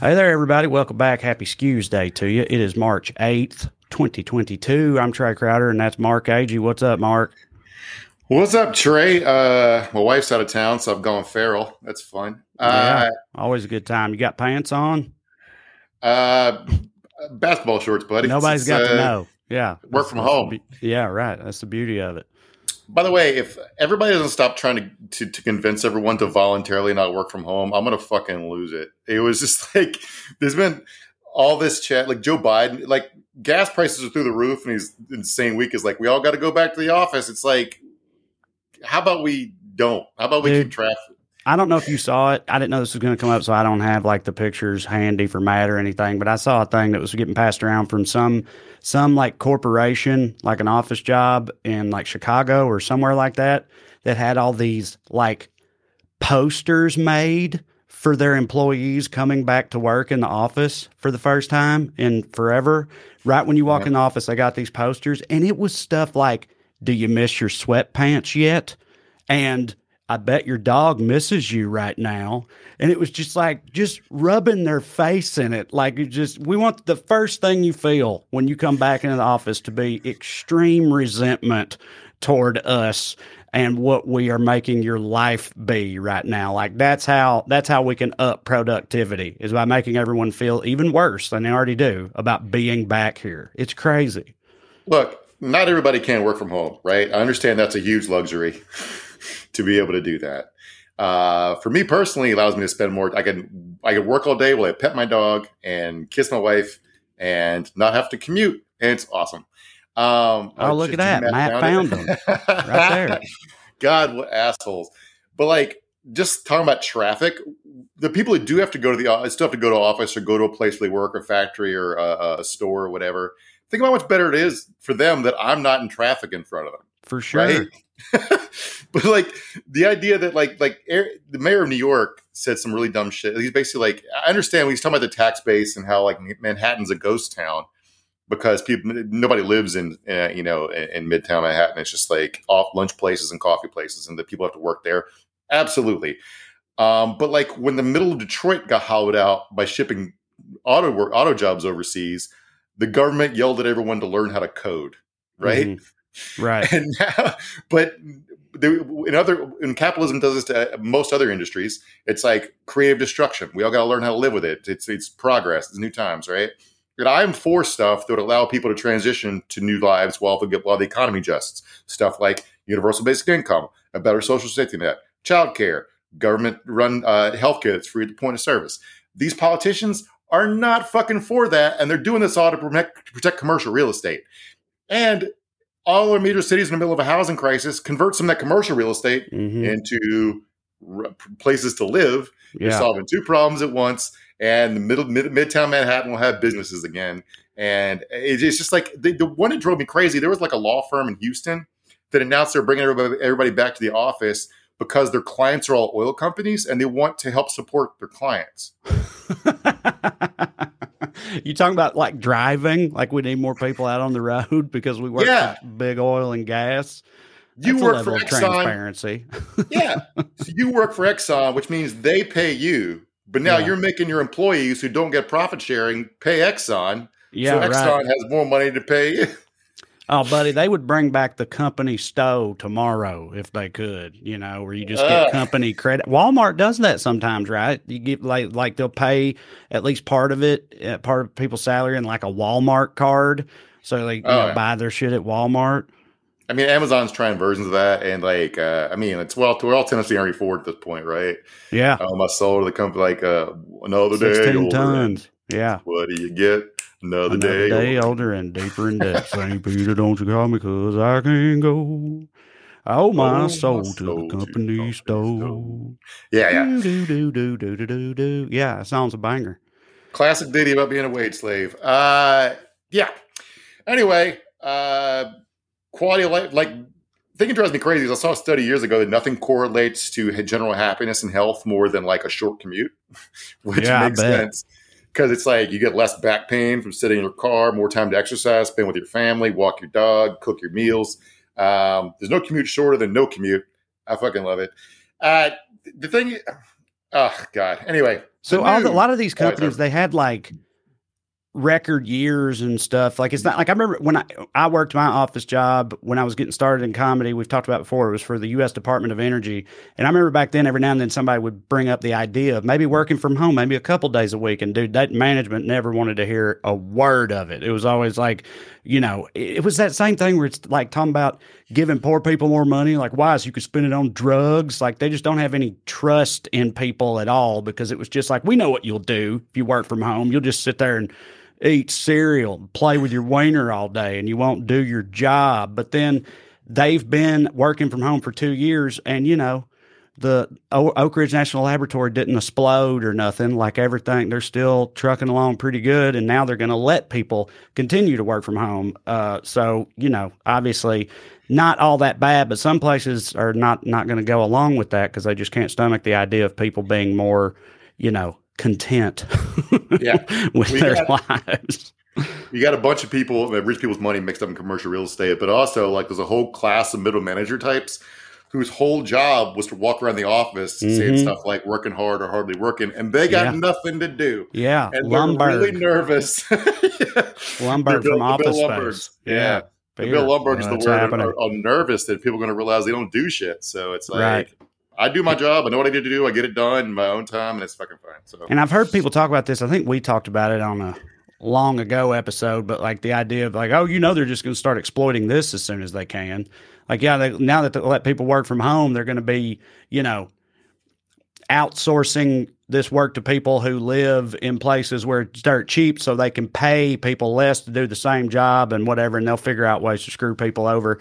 Hey there, everybody. Welcome back. Happy Skews Day to you. It is March 8th, 2022. I'm Trae Crowder, and that's Mark Agee. What's up, Mark? What's up, Trae? Uh, my wife's out of town, so I've gone feral. That's fun. Yeah, always a good time. You got pants on? Uh, basketball shorts, buddy. Nobody's It's, got to uh, know. Yeah. Work from home. be- Yeah, right. That's the beauty of it. By the way, if everybody doesn't stop trying to, to to convince everyone to voluntarily not work from home, I'm gonna fucking lose it. It was just like there's been all this chat, like Joe Biden, like gas prices are through the roof, and he's insane week is like we all got to go back to the office. It's like, how about we don't? How about we Dude. keep traffic? I don't know if you saw it. I didn't know this was going to come up, so I don't have like the pictures handy for Matt or anything. But I saw a thing that was getting passed around from some some like corporation, like an office job in like Chicago or somewhere like that, that had all these like posters made for their employees coming back to work in the office for the first time in forever. Right when you walk Yeah. in the office, they got these posters, and it was stuff like, "Do you miss your sweatpants yet?" and I bet your dog misses you right now. And it was just like just rubbing their face in it. Like it just we want the first thing you feel when you come back into the office to be extreme resentment toward us and what we are making your life be right now. Like that's how that's how we can up productivity is by making everyone feel even worse than they already do about being back here. It's crazy. Look, not everybody can work from home, right? I understand that's a huge luxury to be able to do that. Uh, for me personally, it allows me to spend more. I can I can work all day while I pet my dog and kiss my wife and not have to commute, and it's awesome. Um, Oh, look at that. Matt found them. Right there. God, what assholes! But like, just talking about traffic, the people who do have to go to the office still have to go to office or go to a place where they work, a factory or a, a store or whatever. Think about how much better it is for them that I'm not in traffic in front of them For sure. right? but like the idea that like like Air, the mayor of New York said some really dumb shit. He's basically like, I understand when he's talking about the tax base and how like Manhattan's a ghost town because people nobody lives in uh, you know in, in Midtown Manhattan. It's just like off lunch places and coffee places, and the people have to work there. Absolutely. Um, but like when the middle of Detroit got hollowed out by shipping auto work auto jobs overseas, the government yelled at everyone to learn how to code. Right. Mhm. Right. And now, but in other, in capitalism does this to most other industries. It's like creative destruction. We all got to learn how to live with it. It's it's progress. It's new times, right? And I'm for stuff that would allow people to transition to new lives while the while the economy adjusts. Stuff like universal basic income, a better social safety net, childcare, government run uh, healthcare that's free at the point of service. These politicians are not fucking for that, and they're doing this all to protect, to protect commercial real estate. And all our major cities in the middle of a housing crisis convert some of that commercial real estate Mhm. into places to live. You're solving two problems at once, and the middle mid, midtown Manhattan will have businesses again. And it's just like the, the one that drove me crazy. There was like a law firm in Houston that announced they're bringing everybody, everybody back to the office because their clients are all oil companies and they want to help support their clients. you talking about like driving? Like we need more people out on the road because we work Yeah. for big oil and gas. You That's work for Exxon. transparency. Yeah. so you work for Exxon, which means they pay you. But now Yeah. you're making your employees who don't get profit sharing pay Exxon. Yeah, so right. Exxon has more money to pay you. Oh, buddy, they would bring back the company stove tomorrow if they could. You know, where you just get Ugh. company credit. Walmart does that sometimes, right? You get like like they'll pay at least part of it, uh, part of people's salary, in like a Walmart card, so they you Oh, know, yeah. buy their shit at Walmart. I mean, Amazon's trying versions of that, and like, uh, I mean, it's well, we're all Tennessee Ernie Ford at this point, right? Yeah, Um, I sold the company like uh, another day. sixteen tons. Yeah. What do you get? Another, Another day. day older. older and deeper in debt. St. Peter, don't you call me, cause I can't go. Oh, my Oh, my soul to soul the to the company company store. store. Yeah, yeah. Do, do, do, do, do, do, do. Yeah, that sounds a banger. Classic ditty about being a wage slave. Uh, yeah. Anyway, uh, quality of life, like, thing that drives me crazy is I saw a study years ago that nothing correlates to general happiness and health more than like a short commute, which Yeah, I makes sense. Because it's like you get less back pain from sitting in your car, more time to exercise, spend with your family, walk your dog, cook your meals. Um, there's no commute shorter than no commute. I fucking love it. Uh, the thing, oh God. Anyway, So all the, a lot of these Oh, companies, they had like record years and stuff. Like it's not like I remember when I I worked my office job when I was getting started in comedy. We've talked about before. It was for the U.S. Department of Energy, and I remember back then every now and then somebody would bring up the idea of maybe working from home, maybe a couple days a week. And dude, that management never wanted to hear a word of it. It was always like, you know, it, it was that same thing where it's like talking about giving poor people more money. Like why? So you could spend it on drugs. Like they just don't have any trust in people at all because it was just like we know what you'll do if you work from home. You'll just sit there and eat cereal, play with your wiener all day, and you won't do your job. But then they've been working from home for two years, and you know, the Oak Ridge National Laboratory didn't explode or nothing. Like everything, they're still trucking along pretty good, and now they're going to let people continue to work from home. Uh, so you know, obviously. Not all that bad, but some places are not not going to go along with that because they just can't stomach the idea of people being more, you know, content Yeah. with We their got- lives. You got a bunch of people, rich people's money mixed up in commercial real estate, but also like there's a whole class of middle manager types whose whole job was to walk around the office saying Mhm. stuff like working hard or hardly working, and they got Yeah. nothing to do. Yeah, And they're Lumbergh, really nervous. Lumbergh The Bill- from Office Space. Yeah. The Bill Lumbergh is the word are, are nervous that people are going to realize they don't do shit. So it's like, Right. I do my job. I know what I need to do. I get it done in my own time, and it's fucking fine. So And I've heard people talk about this. I think we talked about it on a long ago episode, but like the idea of like, oh, you know, they're just going to start exploiting this as soon as they can. Like, yeah, they, now that they let people work from home, they're going to be, you know, outsourcing this work to people who live in places where it's dirt cheap so they can pay people less to do the same job and whatever and they'll figure out ways to screw people over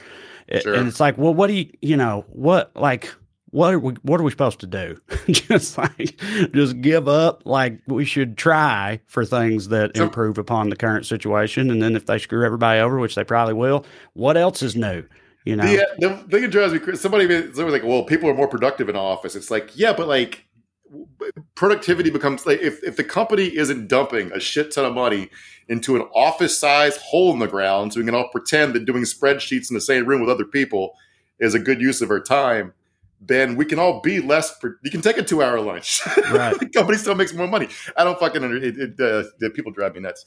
Sure. and it's like well what do you you know what like what are we what are we supposed to do? Just like just give up. Like we should try for things that improve upon the current situation. And then if they screw everybody over which they probably will what else is new? You know? The, uh, the thing that drives me crazy, somebody somebody like, well, people are more productive in office. It's like, yeah, but like productivity becomes like if, if the company isn't dumping a shit ton of money into an office size hole in the ground so we can all pretend that doing spreadsheets in the same room with other people is a good use of our time, then we can all be less. You can take a two hour lunch. Right. the company still makes more money. I don't fucking under it. it uh, the people drive me nuts.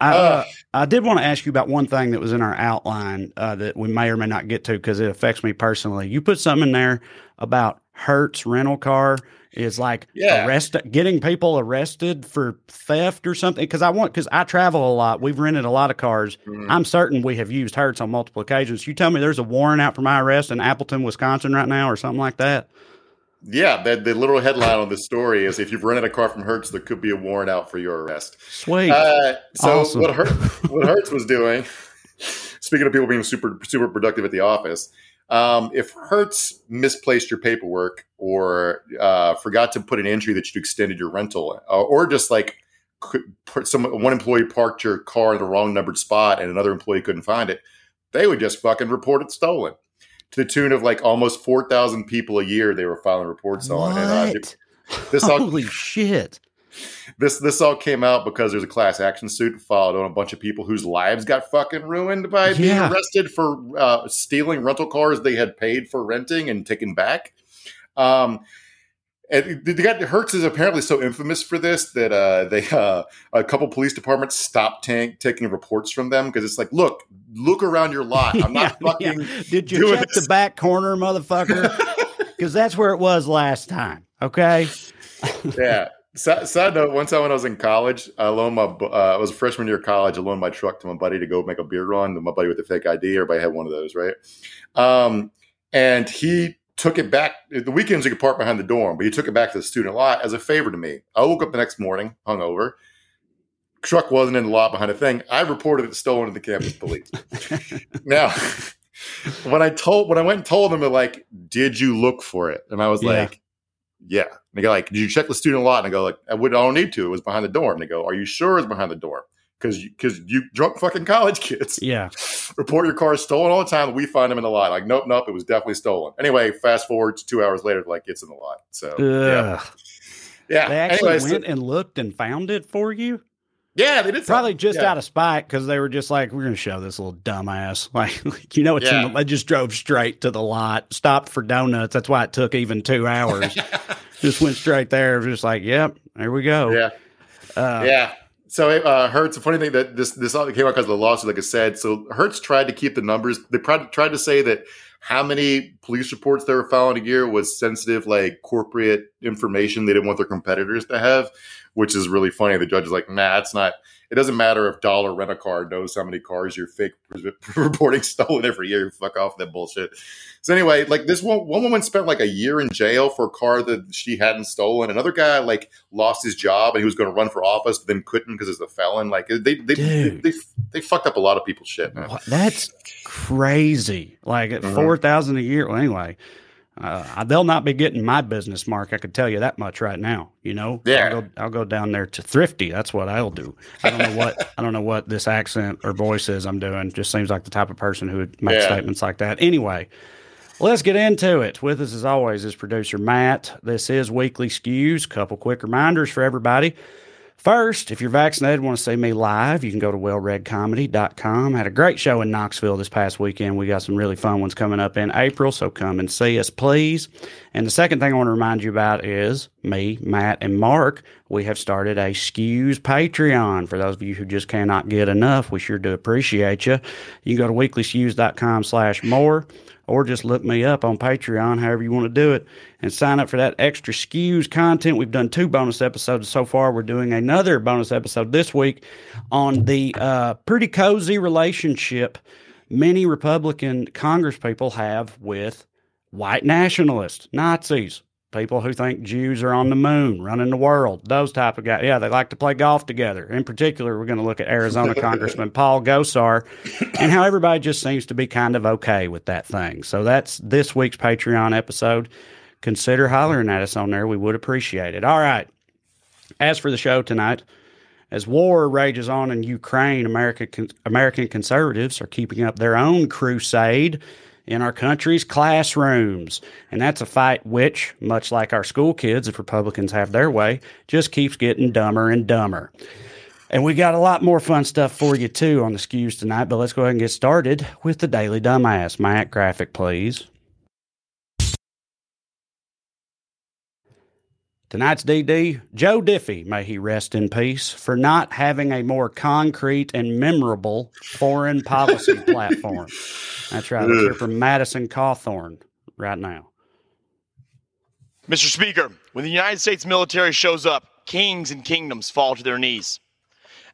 I, uh, I did want to ask you about one thing that was in our outline uh, that we may or may not get to because it affects me personally. You put something in there about Hertz rental car is like Yeah. arrest getting people arrested for theft or something. Because I want because I travel a lot. We've rented a lot of cars. Mhm. I'm certain we have used Hertz on multiple occasions. You tell me there's a warrant out for my arrest in Appleton, Wisconsin, right now, or something like that. Yeah, the, the literal headline on this story is if you've rented a car from Hertz, there could be a warrant out for your arrest. Sweet. Uh, so Awesome. what, Hertz, what Hertz was doing, speaking of people being super super productive at the office, um, if Hertz misplaced your paperwork or uh, forgot to put an entry that you extended your rental, uh, or just like put some one employee parked your car in the wrong numbered spot and another employee couldn't find it, they would just fucking report it stolen. To the tune of like almost four thousand people a year, they were filing reports on. And, uh, what? this all Holy shit! This this all came out because there's a class action suit filed on a bunch of people whose lives got fucking ruined by being arrested for uh, stealing rental cars they had paid for renting and taken back. Um, and the guy Hertz is apparently so infamous for this that uh, they uh, a couple police departments stopped tank, taking reports from them because it's like, look, look around your lot. I'm not Yeah, fucking. yeah. Did you check this. the back corner, motherfucker? Because that's where it was last time. Okay. yeah. Side, side note: One time when I was in college, I loaned my uh, I was a freshman year of college. I loaned my truck to my buddy to go make a beer run. To my buddy with the fake ID. Everybody had one of those, right? Um, and he took it back. The weekends you could park behind the dorm, but he took it back to the student lot as a favor to me. I woke up the next morning, hungover. Truck wasn't in the lot behind the thing. I reported it stolen to the campus police. now, when I told when I went and told them, they're like, "Did you look for it?" And I was Yeah. like, "Yeah." And they go like, "Did you check the student lot?" And I go like, "I would. I don't need to. It was behind the dorm." And they go, "Are you sure it's behind the dorm?" Because because you, drunk fucking college kids Yeah. report your car stolen all the time. We find them in the lot. Like, nope, nope, it was definitely stolen. Anyway, fast forward to two hours later, like it's in the lot. So yeah, Ugh. yeah. They actually Anyway, so- went and looked and found it for you. Yeah, they did Probably just Yeah. out of spite because they were just like, "We're to show this little dumbass." Like, you know, it's in Yeah. the, they just drove straight to the lot, stopped for donuts. That's why it took even two hours. just went straight there. Just like, yep, there we go. Yeah. Uh, yeah. So uh, Hertz. a funny thing that this this all came out because of the lawsuit, like I said. So Hertz tried to keep the numbers. They tried tried to say that how many police reports they were filing a year was sensitive, like corporate information they didn't want their competitors to have, which is really funny. The judge is like, nah, it's not it doesn't matter if Dollar Rent a Car knows how many cars you're fake reporting stolen every year. Fuck off that bullshit. So anyway, like this one, one woman spent like a year in jail for a car that she hadn't stolen. Another guy like lost his job and he was going to run for office, but then couldn't because he's a felon. Like they they, they they, they fucked up a lot of people's shit. Man. That's crazy. Like at mm-hmm. four thousand a year. Well, anyway. Uh, they'll not be getting my business mark. I could tell you that much right now. You know, yeah. I'll go, I'll go down there to Thrifty. That's what I'll do. I don't know what I don't know what this accent or voice is I'm doing. Just seems like the type of person who would make yeah. statements like that. Anyway, let's get into it. With us as always is producer Matt. This is weekly skews. Couple quick reminders for everybody. First, if you're vaccinated and want to see me live, you can go to wellredcomedy.com. Had a great show in Knoxville this past weekend. We got some really fun ones coming up in April, so come and see us, please. And the second thing I want to remind you about is me, Matt, and Mark. We have started a Skews Patreon. For those of you who just cannot get enough, we sure do appreciate you. You can go to weeklyskews.com slash more or just look me up on Patreon, however you want to do it, and sign up for that extra skews content. We've done two bonus episodes so far. We're doing another bonus episode this week on the uh, pretty cozy relationship many Republican Congresspeople have with white nationalists, Nazis people who think Jews are on the moon, running the world, those type of guys. Yeah, they like to play golf together. In particular, we're going to look at Arizona Congressman Paul Gosar and how everybody just seems to be kind of okay with that thing. So that's this week's Patreon episode. Consider hollering at us on there. We would appreciate it. All right. As for the show tonight, as war rages on in Ukraine, American American conservatives are keeping up their own crusade in our country's classrooms. And that's a fight which, much like our school kids, if Republicans have their way, just keeps getting dumber and dumber. And we got a lot more fun stuff for you too on the skews tonight, but let's go ahead and get started with the Daily Dumbass. Matt, graphic, please. Tonight's DD, Joe Diffie, may he rest in peace, for not having a more concrete and memorable foreign policy platform. That's right. Let's hear from Madison Cawthorn right now. Mr. Speaker, when the United States military shows up, kings and kingdoms fall to their knees.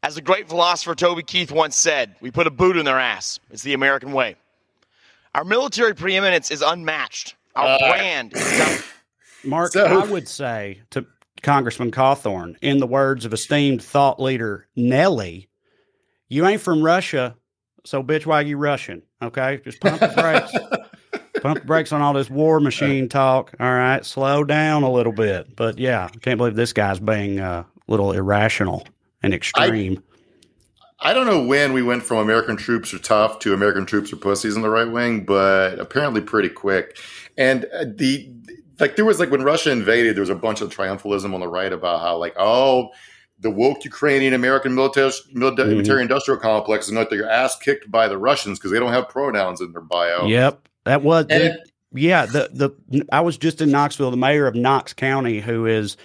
As the great philosopher Toby Keith once said, we put a boot in their ass. It's the American way. Our military preeminence is unmatched. Our uh, brand is Mark, so, I would say to Congressman Cawthorn, in the words of esteemed thought leader Nelly, you ain't from Russia, so bitch, why you Russian? Okay, just pump the brakes. pump the brakes on all this war machine talk. All right, slow down a little bit. But yeah, I can't believe this guy's being uh, a little irrational and extreme. I, I don't know when we went from American troops are tough to American troops are pussies in the right wing, but apparently pretty quick. And uh, the like there was like when Russia invaded, there was a bunch of triumphalism on the right about how like oh the woke Ukrainian American military military mm-hmm. industrial complex is not their ass kicked by the Russians because they don't have pronouns in their bio. Yep, that was it, yeah. The the I was just in Knoxville. The mayor of Knox County, who is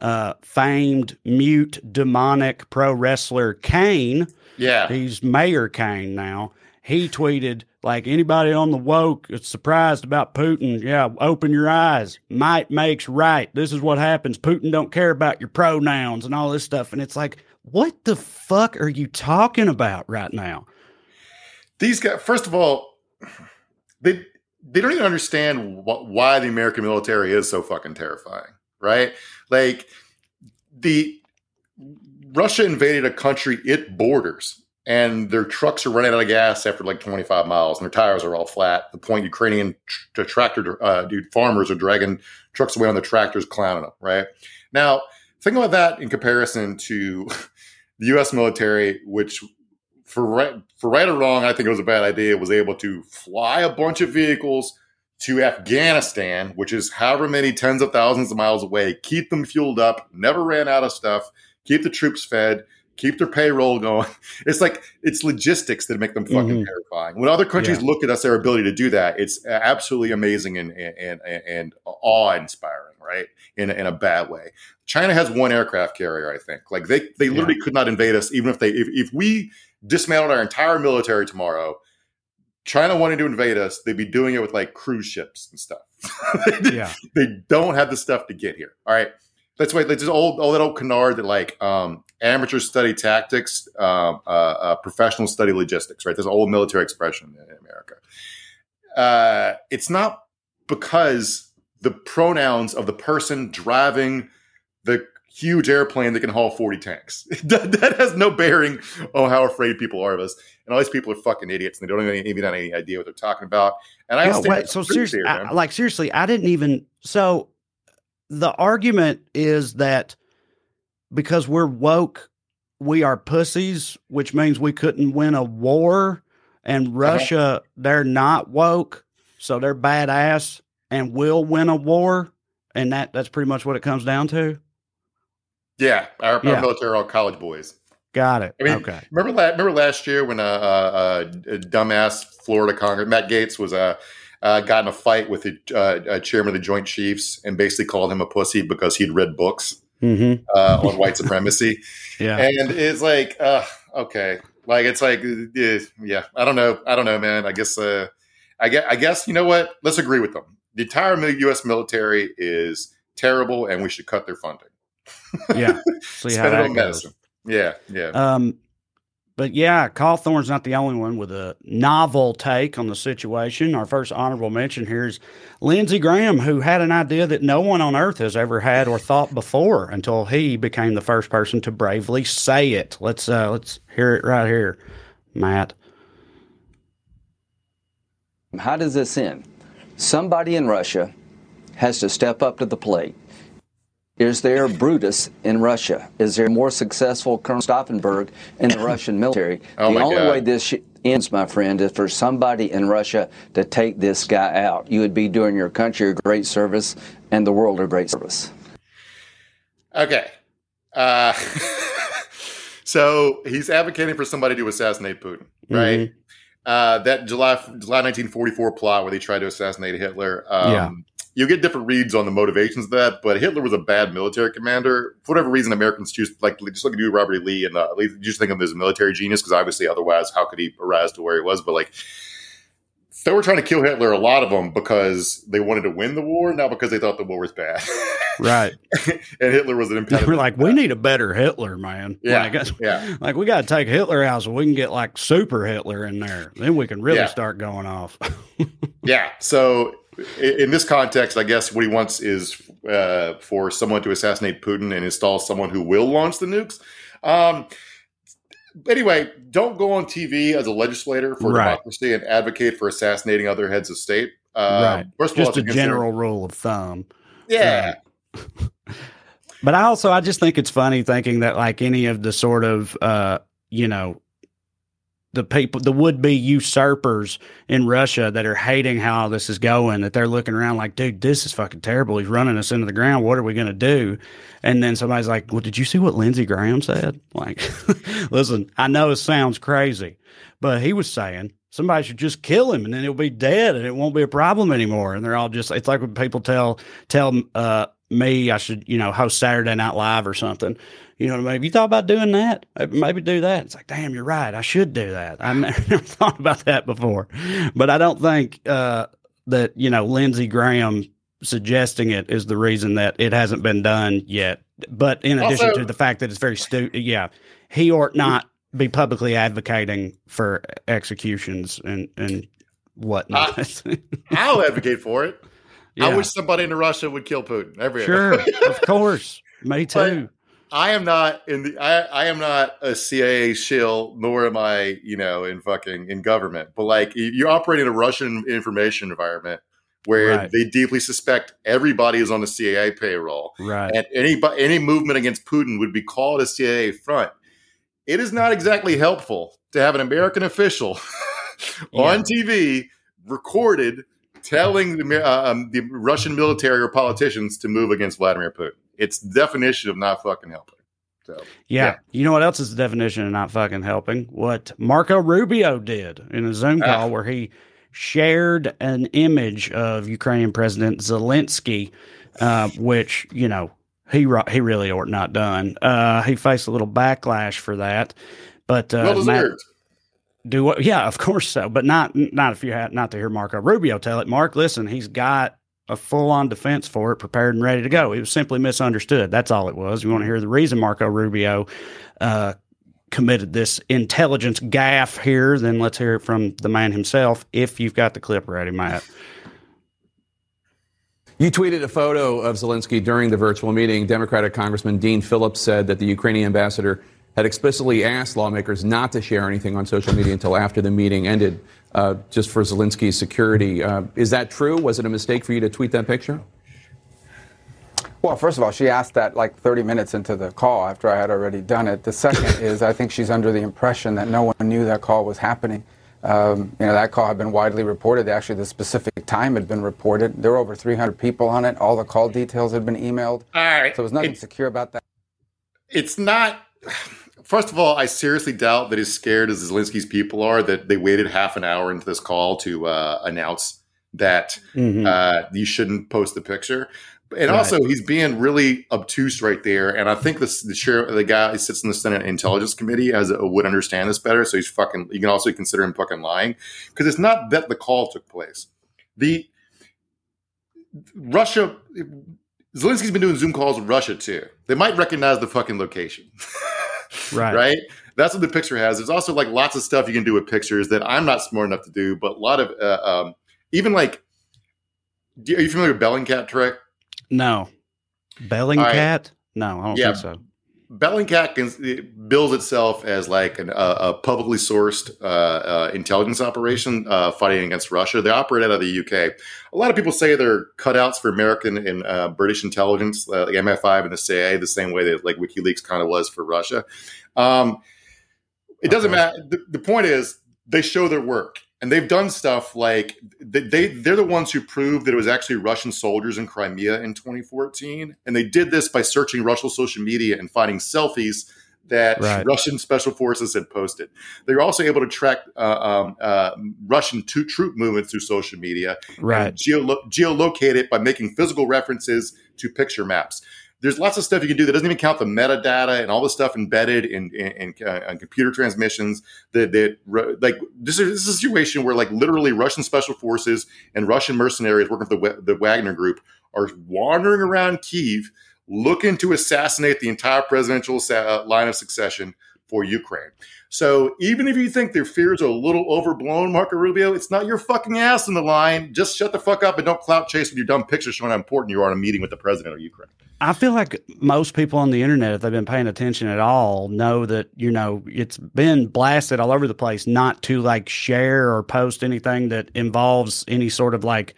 uh, famed mute demonic pro wrestler Kane. Yeah, he's Mayor Kane now. He tweeted like anybody on the woke is surprised about Putin. Yeah, open your eyes. Might makes right. This is what happens. Putin don't care about your pronouns and all this stuff. And it's like, what the fuck are you talking about right now? These guys, first of all, they they don't even understand wh- why the American military is so fucking terrifying, right? Like the Russia invaded a country it borders and their trucks are running out of gas after like 25 miles and their tires are all flat. The point Ukrainian tr- tractor uh, dude farmers are dragging trucks away on the tractors, clowning them. Right now, think about that in comparison to the U.S. military, which for right, for right or wrong, I think it was a bad idea. Was able to fly a bunch of vehicles to Afghanistan, which is however many tens of thousands of miles away, keep them fueled up, never ran out of stuff, keep the troops fed keep their payroll going. It's like it's logistics that make them fucking Mhm. terrifying. When other countries Yeah. look at us, their ability to do that, it's absolutely amazing and and and, and awe inspiring, right? In a, in a bad way. China has one aircraft carrier, I think. Like they they literally could not invade us, even if they if, if we dismantled our entire military tomorrow. China wanting to invade us, they'd be doing it with like cruise ships and stuff. Yeah. they don't have the stuff to get here. All right. That's why this old, all that old canard that like um, amateurs study tactics, um, uh, uh, professionals study logistics. Right, there's an old military expression in America. Uh, it's not because the pronouns of the person driving the huge airplane that can haul 40 tanks. that, that has no bearing on how afraid people are of us. And all these people are fucking idiots and they don't even, even have any idea what they're talking about. And I Yeah, wait, so seriously, here, I, like seriously, I didn't even. So the argument is that because we're woke, we are pussies, which means we couldn't win a war. And Russia, they're not woke, so they're badass and will win a war. And that that's pretty much what it comes down to. yeah, our, Yeah. our military are all college boys. Got it. I mean, okay. Remember, la- remember last year when uh, uh, uh, dumbass Florida Congress Matt Gaetz was uh, uh, got in a fight with the uh, uh, chairman of the Joint Chiefs and basically called him a pussy because he'd read books Mm-hmm. uh, on white supremacy, Yeah. and it's like, uh, okay, like it's like, uh, yeah, I don't know, I don't know, man. I guess, uh, I guess, I guess, you know what? Let's agree with them. The entire U.S. military is terrible, and we should cut their funding. Yeah. See how Spend it that on goes. medicine. Yeah, yeah. Um, but yeah, Cawthorn's not the only one with a novel take on the situation. Our first honorable mention here is Lindsey Graham, who had an idea that no one on earth has ever had or thought before until he became the first person to bravely say it. Let's uh, let's hear it right here, Matt. How does this end? Somebody in Russia has to step up to the plate. Is there Brutus in Russia? Is there more successful Colonel Stauffenberg in the Russian military? Oh the only God. way this sh- ends, my friend, is for somebody in Russia to take this guy out. You would be doing your country a great service and the world a great service. Okay. Uh, so he's advocating for somebody to assassinate Putin, right? Mm-hmm. Uh, that July July 1944 plot where they tried to assassinate Hitler. Um, Yeah. You get different reads on the motivations of that, but Hitler was a bad military commander. For whatever reason, Americans choose like just look at you, Robert E. Lee, and uh, just think of him as a military genius because obviously, otherwise, how could he rise to where he was? But like, they were trying to kill Hitler. A lot of them because they wanted to win the war, not because they thought the war was bad. Right. and Hitler was an They impediment. were like, we need a better Hitler, man. Yeah, Like, yeah. like we got to take Hitler out so we can get like super Hitler in there. Then we can really Yeah. start going off. Yeah. So in this context, I guess what he wants is uh, for someone to assassinate Putin and install someone who will launch the nukes. Um, anyway, don't go on TV as a legislator for Right. democracy and advocate for assassinating other heads of state. Uh, right. First of all, Just it's a general rule of thumb. Yeah. But I also I just think it's funny thinking that like any of the sort of uh you know the people the would be usurpers in Russia that are hating how this is going that they're looking around like dude this is fucking terrible. He's running us into the ground. What are we going to do? And then somebody's like well did you see what Lindsey Graham said? Like listen I know it sounds crazy but he was saying somebody should just kill him and then he'll be dead and it won't be a problem anymore. And they're all just it's like when people tell tell uh me I should, you know, host Saturday Night Live or something. You know what I mean? Have you thought about doing that? Maybe do that. It's like, damn, you're right. I should do that. I've never, thought about that before. But I don't think uh, that, you know, Lindsey Graham suggesting it is the reason that it hasn't been done yet. But in addition Also- to the fact that it's very stupid, yeah, he ought not be publicly advocating for executions and, and whatnot. I'll advocate for it. I wish somebody in Russia would kill Putin. Every Sure, of course. Me too. I am not in the. I, I am not a CIA shill, nor am I, you know, in fucking in government. But like, you operate in a Russian information environment where Right. they deeply suspect everybody is on the CIA payroll, Right. and any any movement against Putin would be called a CIA front. It is not exactly helpful to have an American official on TV recorded telling the, uh, um, the Russian military or politicians to move against Vladimir Putin. It's definition of not fucking helping. So Yeah. Yeah. You know what else is the definition of not fucking helping? What Marco Rubio did in a Zoom Ah. call where he shared an image of Ukrainian President Zelensky, uh, which, you know, he he really ought not done. Uh, he faced a little backlash for that. But uh, well Matt- do what? Yeah, of course so, but not not if you had not to hear Marco Rubio tell it. Mark, listen, he's got a full on defense for it, prepared and ready to go. It was simply misunderstood. That's all it was. You want to hear the reason Marco Rubio uh, committed this intelligence gaffe here? Then let's hear it from the man himself. If you've got the clip ready, Matt. You tweeted a photo of Zelensky during the virtual meeting. Democratic Congressman Dean Phillips said that the Ukrainian ambassador had explicitly asked lawmakers not to share anything on social media until after the meeting ended, uh, just for Zelensky's security. Uh, is that true? Was it a mistake for you to tweet that picture? Well, first of all, she asked that like 30 minutes into the call after I had already done it. The second is I think she's under the impression that no one knew that call was happening. Um, you know, that call had been widely reported. Actually, the specific time had been reported. There were over 300 people on it. All the call details had been emailed. All right. So there was nothing It's- secure about that. it's not. First of all, I seriously doubt that as scared as Zelensky's people are that they waited half an hour into this call to uh, announce that Mhm. uh, you shouldn't post the picture. And Right. also, he's being really obtuse right there. And I think this, the sheriff, the guy who sits in the Senate Intelligence Committee, has would understand this better. So he's fucking. You can also consider him fucking lying because it's not that the call took place. The Russia, Zelensky's been doing Zoom calls with Russia too. They might recognize the fucking location. Right. right? That's what the picture has. There's also like lots of stuff you can do with pictures that I'm not smart enough to do, but a lot of uh, um, even like, do, are you familiar with Bellingcat trick? No. Bellingcat? No, I don't Yeah. think so. Bellingcat can, it bills itself as like an, uh, a publicly sourced uh, uh, intelligence operation uh, fighting against Russia. They operate out of the UK. A lot of people say they're cutouts for American and uh, British intelligence, uh, like MI5 and the CIA, the same way that like WikiLeaks kind of was for Russia. Um, it doesn't Okay. matter. The, the point is, they show their work. And they've done stuff like they, they they're the ones who proved that it was actually Russian soldiers in Crimea in 2014, and they did this by searching Russian social media and finding selfies that Right. Russian special forces had posted. They were also able to track uh, um, uh, Russian troop movements through social media Right. geolo- geolocate it by making physical references to picture maps. There's lots of stuff you can do that doesn't even count the metadata and all the stuff embedded in in, in, uh, computer transmissions. That that like this is, this is a situation where like literally Russian special forces and Russian mercenaries working for the the Wagner Group are wandering around Kiev looking to assassinate the entire presidential sa- line of succession for Ukraine. So even if you think their fears are a little overblown, Marco Rubio, it's not your fucking ass in the line. Just shut the fuck up and don't clout chase with your dumb pictures showing how important you are in a meeting with the president of Ukraine. I feel like most people on the internet, if they've been paying attention at all, know that, you know, it's been blasted all over the place not to like share or post anything that involves any sort of like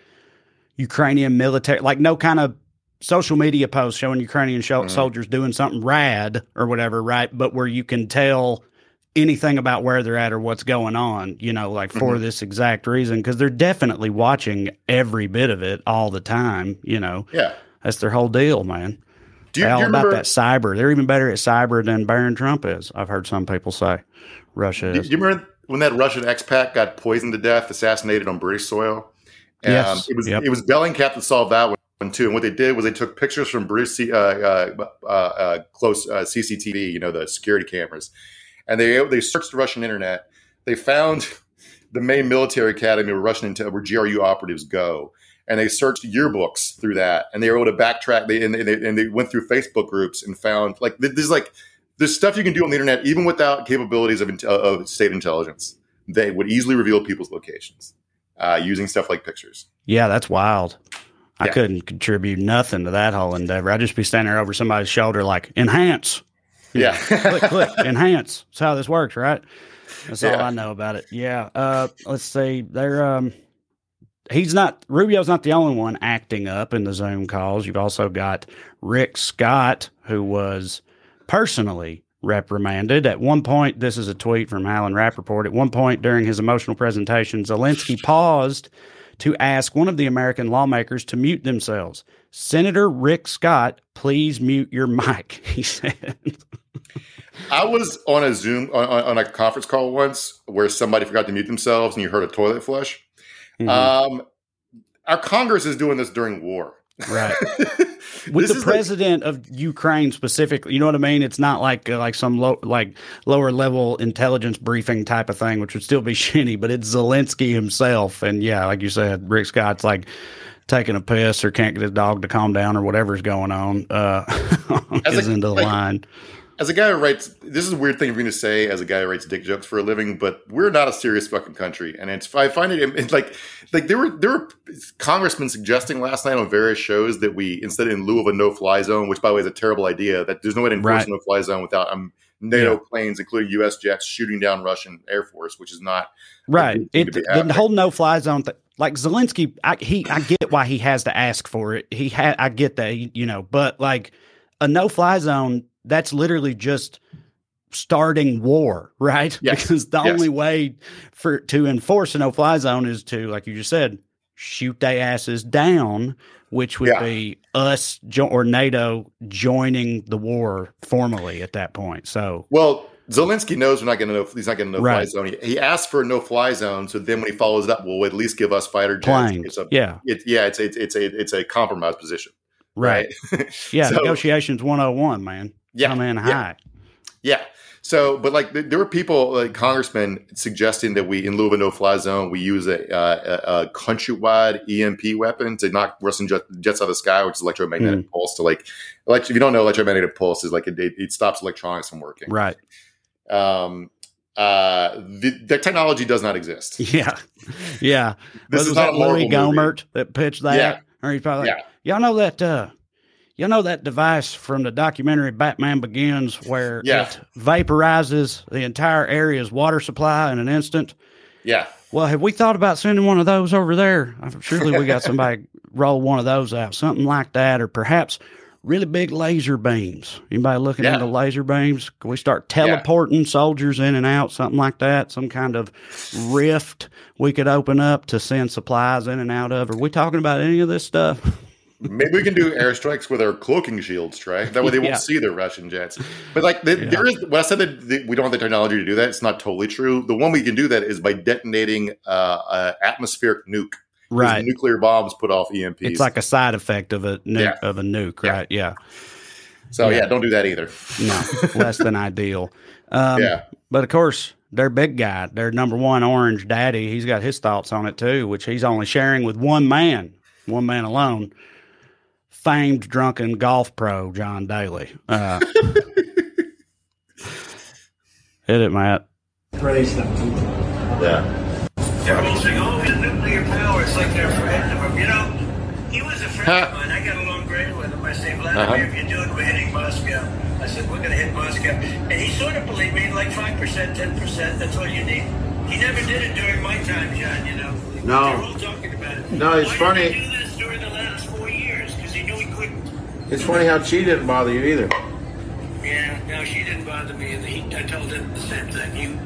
Ukrainian military, like no kind of social media posts showing Ukrainian sho- Mhm. soldiers doing something rad or whatever, right? But where you can tell anything about where they're at or what's going on, you know, like for this exact reason, because they're definitely watching every bit of it all the time, you know. Yeah. That's their whole deal, man. Do you, They're do you about remember? that cyber. They're even better at cyber than Barron Trump is. I've heard some people say. Russia Do is. you remember when that Russian expat got poisoned to death, assassinated on British soil? Um, Yes. it was Yep. it was Bellingcat that solved that one too. And what they did was they took pictures from C- uh, uh, uh, uh, close uh, CCTV, you know, the security cameras, and they they searched the Russian internet. They found the main military academy where Russian intel, where GRU operatives go, and they searched yearbooks through that, and they were able to backtrack. They and they, and they went through Facebook groups and found like this is like there's stuff you can do on the internet even without capabilities of, of state intelligence. They would easily reveal people's locations uh, using stuff like pictures. Yeah, that's wild. I Yeah. couldn't contribute nothing to that whole endeavor. I'd just be standing there over somebody's shoulder, like, enhance, Yeah, click, click, enhance. That's how this works, right? That's all I know about it. Yeah. Uh, let's see. They're um, he's not Rubio's not the only one acting up in the Zoom calls. You've also got Rick Scott, who was personally reprimanded. At one point, this is a tweet from Alan Rappeport. At one point during his emotional presentation, Zelensky paused to ask one of the American lawmakers to mute themselves. Senator Rick Scott, please mute your mic, he said. I was on a Zoom on, on, a conference call once where somebody forgot to mute themselves, and you heard a toilet flush. Mm-hmm. Um, our Congress is doing this during war, right? With the president like, of Ukraine specifically, you know what I mean. It's not like uh, like some low like lower level intelligence briefing type of thing, which would still be shitty. But it's Zelensky himself, and yeah, like you said, Rick Scott's like taking a piss or can't get his dog to calm down or whatever's going on uh, is into the like, line as a guy who writes, this is a weird thing for me to say as a guy who writes dick jokes for a living, but we're not a serious fucking country, and it's I find it it's like like there were there were congressmen suggesting last night on various shows that we instead in lieu of a no fly zone, which by the way is a terrible idea, that there's no way to enforce right. a no fly zone without um, NATO yeah. planes, including U.S. jets, shooting down Russian air force, which is not right. It, the whole no fly zone. Th- like Zelensky, I, he I get why he has to ask for it. He had I get that you know, but like a no fly zone that's literally just starting war, right? Yes. Because the yes. only way for to enforce a no fly zone is to, like you just said, shoot their asses down, which would yeah. be us jo- or NATO joining the war formally at that point. So, well, Zelensky knows we're not going to. Know. He's not going to no right. fly zone. He, he, asked for a no fly zone, so then when he follows up, we'll at least give us fighter jets. A, yeah, it, yeah. It's a, it's a it's a compromise position. Right. right? yeah. so, negotiations one hundred oh and one, man yeah, come in high. Yeah. So, but like there were people, like congressmen, suggesting that we, in lieu of a no-fly zone, we use a, uh, a, a countrywide EMP weapon to knock Russian jet, jets out of the sky, which is electromagnetic mm. pulse. To like, like if you don't know, electromagnetic pulse is like it, it, stops electronics from working. Right. Um. Uh. The, the technology does not exist. Yeah. Yeah. this was, is not that Louis Gohmert that pitched that. Yeah. Or he's probably like, yeah. y'all know that. uh you know that device from the documentary Batman Begins where yeah. it vaporizes the entire area's water supply in an instant? Yeah. Well, have we thought about sending one of those over there? Surely we got somebody roll one of those out, something like that, or perhaps really big laser beams. Anybody looking yeah. into laser beams? Can we start teleporting yeah. soldiers in and out, something like that? Some kind of rift we could open up to send supplies in and out of? Are we talking about any of this stuff? Maybe we can do airstrikes with our cloaking shields, Trae. That way they won't yeah. see the Russian jets. But like, the, yeah. there is. When I said that the, we don't have the technology to do that, it's not totally true. The one we can do that is by detonating uh, an atmospheric nuke. Right, nuclear bombs put off EMPs. It's like a side effect of a nuke, yeah. of a nuke, right? Yeah. So yeah. don't do that either. No, less than ideal. Um, yeah, but of course, their big guy, their number one orange daddy, he's got his thoughts on it too, which he's only sharing with one man, one man alone famed drunken golf pro John Daly. Uh, hit it, Matt. Praise them. Yeah. Everyone's saying, "Oh, the nuclear power." It's like they're afraid of him. You know, he was a friend huh. of mine. I got along great with him. I say, Vladimir, uh-huh. if you're doing, we're hitting Moscow. I said, we're going to hit Moscow, and he sort of believed me, like five percent, ten percent. That's all you need. He never did it during my time, John. You know. No. They're all talking about it. No, it's Why funny. It's funny how she didn't bother you either. Yeah, no, she didn't bother me. And he, I told him the same thing. You,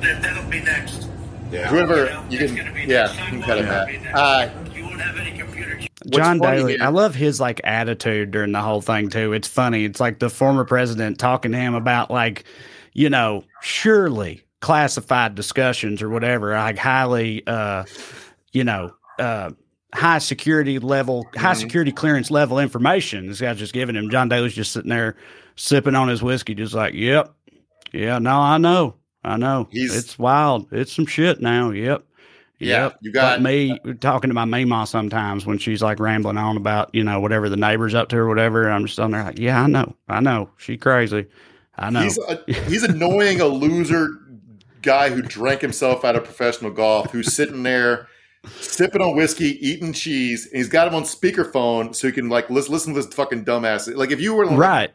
that, that'll be next. Yeah. Whoever you, know, you can, be yeah, you cut him out. Uh, you won't have any computer. John Daly, I love his like attitude during the whole thing too. It's funny. It's like the former president talking to him about like, you know, surely classified discussions or whatever, like highly, uh, you know, uh, high security level, mm-hmm. high security clearance level information. This guy's just giving him. John Daly's just sitting there sipping on his whiskey, just like, yep, yeah, no, I know, I know. He's, it's wild. It's some shit now. Yep. Yeah, yep. you got like me talking to my mama sometimes when she's like rambling on about you know whatever the neighbor's up to or whatever. And I'm just on there like, yeah, I know, I know, she crazy, I know. He's a, he's annoying a loser guy who drank himself out of professional golf, who's sitting there sipping on whiskey, eating cheese, and he's got him on speakerphone so he can like listen, listen to this fucking dumbass. Like if you were like, right.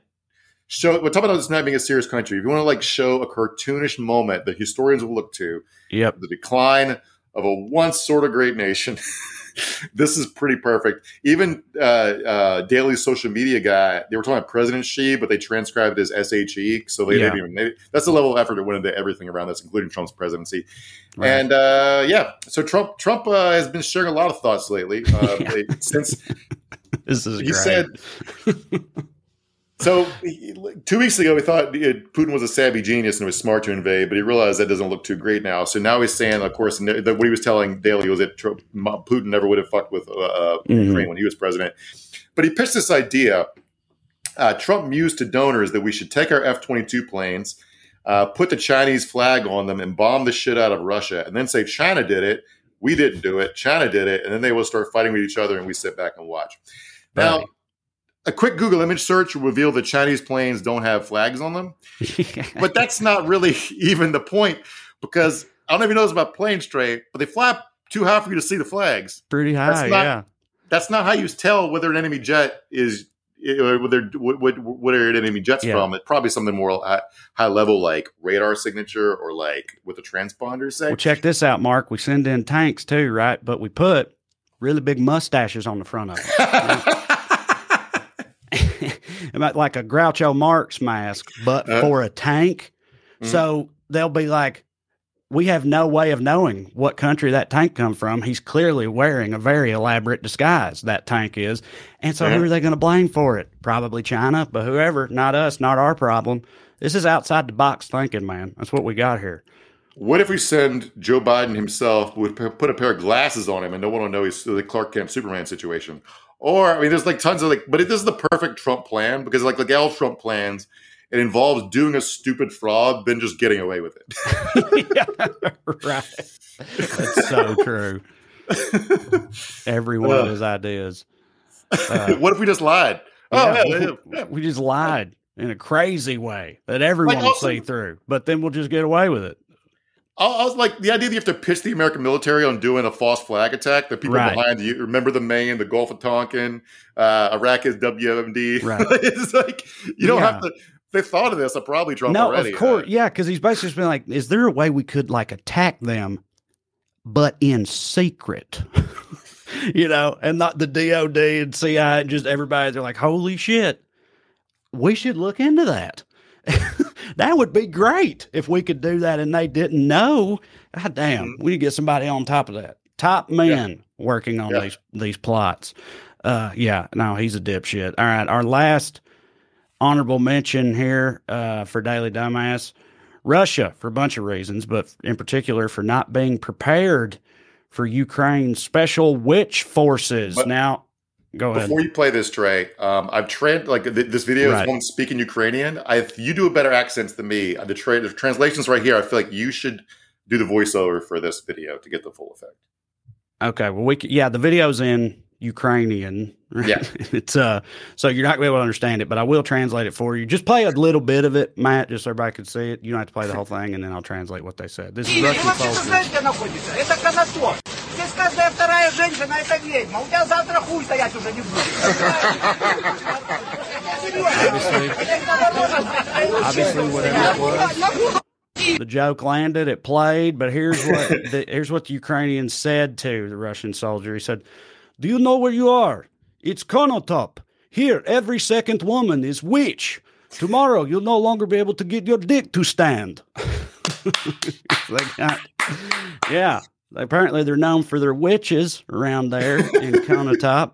Show we're talking about this not being a serious country. If you want to like show a cartoonish moment that historians will look to, yep, the decline of a once sort of great nation. this is pretty perfect. Even uh, uh, Daly social media guy, they were talking about President Xi, but they transcribed it as SHE. So they yeah. didn't even, they, that's the level of effort that went into everything around this, including Trump's presidency. Right. And uh, yeah, so Trump Trump uh, has been sharing a lot of thoughts lately uh, yeah. since this is great. said. So two weeks ago, we thought Putin was a savvy genius and was smart to invade, but he realized that doesn't look too great now. So now he's saying, of course, that what he was telling Daly was that Trump, Putin never would have fucked with uh, uh, Mhm. Ukraine when he was president. But he pitched this idea. Uh, Trump mused to donors that we should take our F 22 planes, uh, put the Chinese flag on them, and bomb the shit out of Russia, and then say China did it. We didn't do it. China did it. And then they will start fighting with each other, and we sit back and watch. Now, Right. A quick Google image search will reveal that Chinese planes don't have flags on them. But that's not really even the point because I don't know if you know this about planes, Trae, but they fly too high for you to see the flags. Pretty high, That's not- yeah. That's not how you tell whether an enemy jet is. Eh, or whether what, what, what are an enemy jets Yeah. from? It's probably something more high, high level, like radar signature or like what the transponder. say. Well, check this out, Mark. We send in tanks too, right? But we put really big mustaches on the front of them. About like a Groucho Marx mask, but Uh. for a tank. Mhm. So they'll be like, we have no way of knowing what country that tank come from. He's clearly wearing a very elaborate disguise. That tank is, and so who are they going to blame for it? Probably China, but whoever, not us, not our problem. This is outside the box thinking, man. That's what we got here. What if we send Joe Biden himself, would put a pair of glasses on him and no one will know he's the Clark Kent Superman situation? Or, I mean, there's like tons of like, but it, this is the perfect Trump plan because, like, like all Trump plans, it involves doing a stupid fraud, then just getting away with it. yeah, right. That's so true. Every one of Uh. his ideas. Uh, what if we just lied? Oh, yeah, we, yeah, yeah. we just lied in a crazy way that everyone Like will see through, but then we'll just get away with it. I, I was like, the idea that you have to pitch the American military on doing a false flag attack, the people Right. behind you remember the Maine, the Gulf of Tonkin, uh, Iraq is WMD. Right. it's like, you don't Yeah. have to, they thought of this, I probably Trump no, already. of course, uh, yeah, because he's basically just been like, "Is there a way we could like attack them, but in secret?" you know, and not the DOD and CIA and just everybody. They're like, "Holy shit, we should look into that." that would be great if we could do that and they didn't know. God damn, Mm-hmm. we need get somebody on top of that. Top men working on Yeah. these these plots. Uh, yeah, no, he's a dipshit. All right, our last honorable mention here uh, for Daily Dumbass Russia for a bunch of reasons, but in particular for not being prepared for Ukraine's special witch forces. But now, go ahead. Before you play this, Trae, um, I've trained like th- this video Right. is one speaking Ukrainian. I you do a better accent than me. The, tra- the translations right here. I feel like you should do the voiceover for this video to get the full effect. Okay, well, we c- yeah, the video's in Ukrainian. Yeah. it's uh, so you're not gonna be able to understand it, but I will translate it for you. Just play a little bit of it, Matt, just so everybody can see it. You don't have to play the whole thing, and then I'll translate what they said. This is Вы Russian вообще-то folks. знаете, где находится? Это Конотоп. Здесь каждая вторая женщина – это ведьма. У тебя завтра хуй стоять уже не будет. Obviously, whatever it was. The joke landed. It played, but here's what the, here's what the Ukrainian said to the Russian soldier. He said, "Do you know where you are? It's Konotop. Here, every second woman is witch. Tomorrow, you'll no longer be able to get your dick to stand." They got- yeah. Apparently, they're known for their witches around there in Konotop.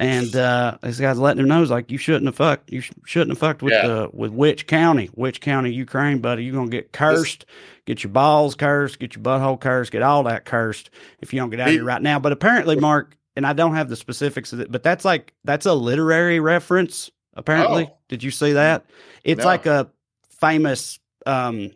And uh, this guy's letting him know, he's like, you shouldn't have fucked. You sh- shouldn't have fucked with Yeah. uh, with Witch County, Witch County, Ukraine, buddy. You're gonna get cursed, get your balls cursed, get your butthole cursed, get all that cursed if you don't get out of here right now. But apparently, Mark, and I don't have the specifics of it, but that's like that's a literary reference. Apparently, Oh. did you see that? It's No. like a famous um,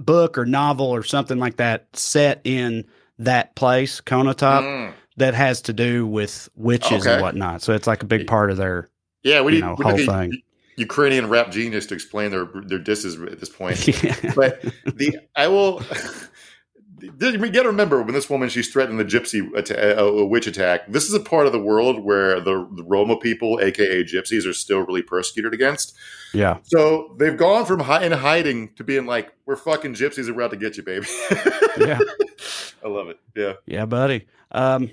book or novel or something like that set in that place, Konotop, Mm. that has to do with witches Okay. and whatnot. So it's like a big part of their Yeah, we you need know, we whole thing. Ukrainian rap genius to explain their their disses at this point. Yeah. but the I will. You got to remember when this woman she's threatening the gypsy atta- a, a witch attack. This is a part of the world where the, the Roma people, aka gypsies, are still really persecuted against. yeah. So they've gone from hi- in hiding to being like, "We're fucking gypsies. And we're out to get you, baby." Yeah. I love it. Yeah. Yeah, buddy. Um,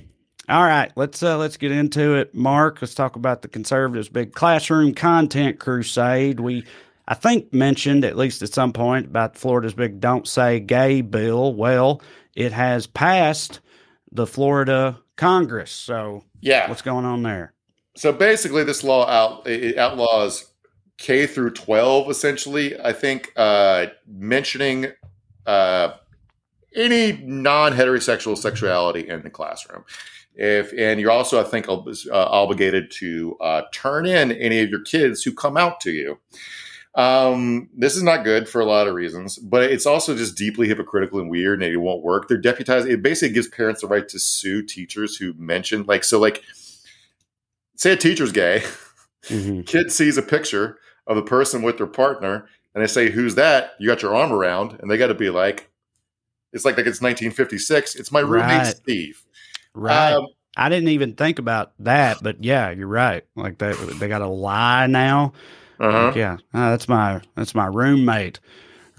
all right, let's uh, let's get into it, Mark. Let's talk about the conservatives' big classroom content crusade. We, I think, mentioned at least at some point about Florida's big "Don't Say Gay" bill. Well, it has passed the Florida Congress. So, Yeah. what's going on there? So basically, this law out it outlaws K through 12, essentially, I think uh, mentioning uh, any non heterosexual sexuality in the classroom. If and you're also, I think, ob- uh, obligated to uh, turn in any of your kids who come out to you. Um, this is not good for a lot of reasons, but it's also just deeply hypocritical and weird, and it won't work. They're deputized. It basically gives parents the right to sue teachers who mention, like, so, like, say a teacher's gay, Mhm. kid sees a picture of the person with their partner, and they say, "Who's that?" You got your arm around, and they got to be like, "It's like like it's 1956. It's my roommate Right. Steve." Right. Um, I didn't even think about that, but yeah, you're right. Like they they got to lie now. Uh-huh. Like, yeah, uh, that's my that's my roommate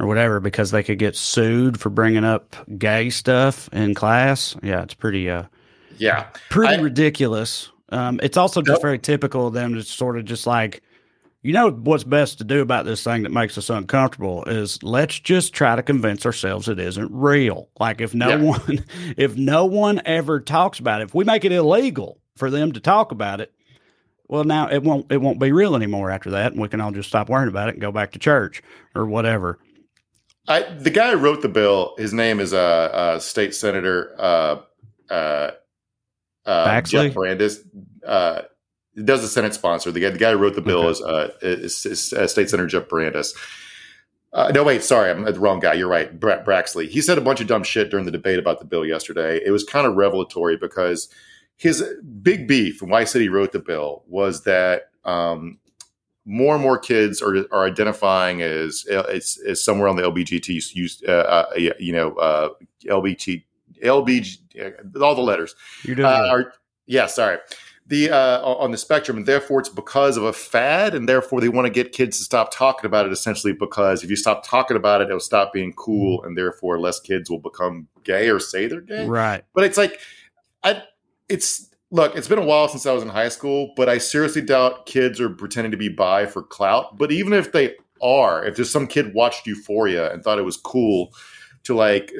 or whatever because they could get sued for bringing up gay stuff in class. Yeah, it's pretty uh Yeah, pretty I- ridiculous. Um, it's also just very typical of them to sort of just like, you know, what's best to do about this thing that makes us uncomfortable is let's just try to convince ourselves it isn't real. Like if no Yeah. one, if no one ever talks about it, if we make it illegal for them to talk about it, well, now it won't it won't be real anymore after that, and we can all just stop worrying about it and go back to church or whatever. I, the guy who wrote the bill, his name is uh, uh, State Senator uh, uh, uh, Baxley? Jeff Brandes. Uh, does the Senate sponsor. The guy, the guy who wrote the bill Okay. is, uh, is, is uh, State Senator Jeff Brandes. Uh, no, wait, sorry, I'm the wrong guy. You're right, Brett Braxley. He said a bunch of dumb shit during the debate about the bill yesterday. It was kind of revelatory because his big beef and why he said he wrote the bill was that um, more and more kids are are identifying as as, as somewhere on the LBGT use uh, uh, you know uh, LBT LBG uh, all the letters. You're uh, are yeah sorry. The uh, on the spectrum and therefore it's because of a fad and therefore they want to get kids to stop talking about it essentially because if you stop talking about it it'll stop being cool and therefore less kids will become gay or say they're gay. Right. but it's like, I, it's look, it's been a while since I was in high school, but I seriously doubt kids are pretending to be bi for clout. But even if they are, if there's some kid watched Euphoria and thought it was cool to like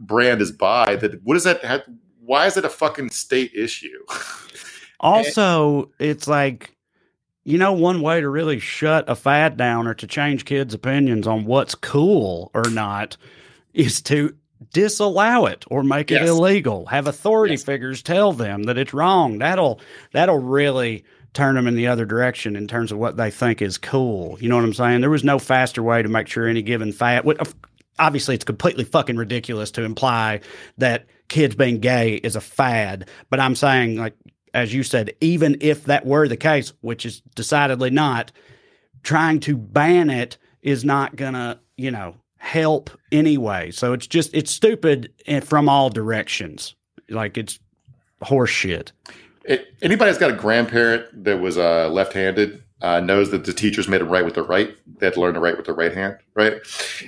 brand as bi, that what does that have? Why is it a fucking state issue? Also, it's like, you know, one way to really shut a fad down or to change kids' opinions on what's cool or not is to disallow it or make it illegal. Have authority Yes. figures tell them that it's wrong. That'll that'll really turn them in the other direction in terms of what they think is cool. You know what I'm saying? There was no faster way to make sure any given fad. Obviously, it's completely fucking ridiculous to imply that kids being gay is a fad. But I'm saying, like, as you said, even if that were the case, which is decidedly not, trying to ban it is not gonna, you know, help anyway. So it's just it's stupid eh, from all directions. Like it's horseshit. it, anybody that's got a grandparent that was uh, left-handed uh, knows that the teachers made them write with their right. They had to learn to write with their right hand, right?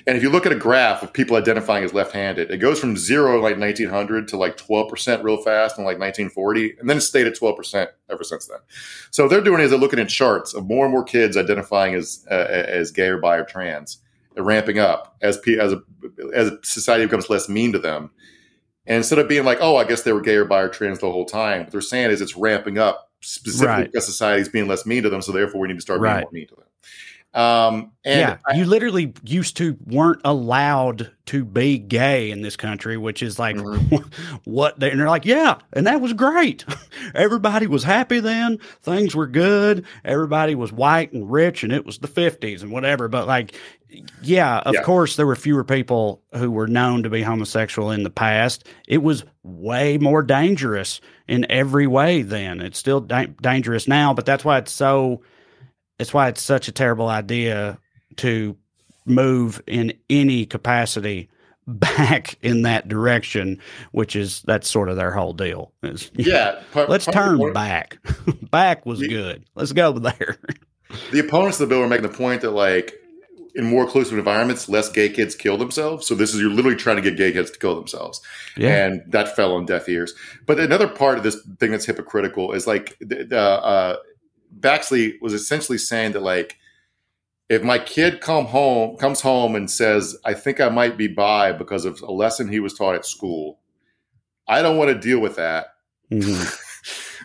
And if you look at a graph of people identifying as left-handed, it goes from zero in like 1900 to like 12% real fast in like 1940, and then it stayed at 12% ever since then. So what they're doing is they're looking at charts of more and more kids identifying as uh, as gay or bi or trans, ramping up as pe- as a, as society becomes less mean to them. And instead of being like, oh, I guess they were gay or bi or trans the whole time, what they're saying is it's ramping up specifically Right. because society's being less mean to them. So therefore, we need to start being Right. more mean to them. Um, and yeah, I- you literally used to weren't allowed to be gay in this country, which is like Mm-hmm. what they and they're like, yeah, and that was great. Everybody was happy then. Things were good. Everybody was white and rich, and it was the fifties and whatever. But like, yeah, of Yeah. course, there were fewer people who were known to be homosexual in the past. It was way more dangerous in every way then. It's still da- dangerous now, but that's why it's so. It's why it's such a terrible idea to move in any capacity back in that direction, which is that's sort of their whole deal. is, yeah, part- let's part turn point- back. back was The- good. Let's go there. The opponents of the bill are making the point that like in more inclusive environments, less gay kids kill themselves. So this is you're literally trying to get gay kids to kill themselves, Yeah. and that fell on deaf ears. But another part of this thing that's hypocritical is like the, the uh, Baxley was essentially saying that like if my kid come home comes home and says I think I might be bi because of a lesson he was taught at school, I don't want to deal with that. Mhm.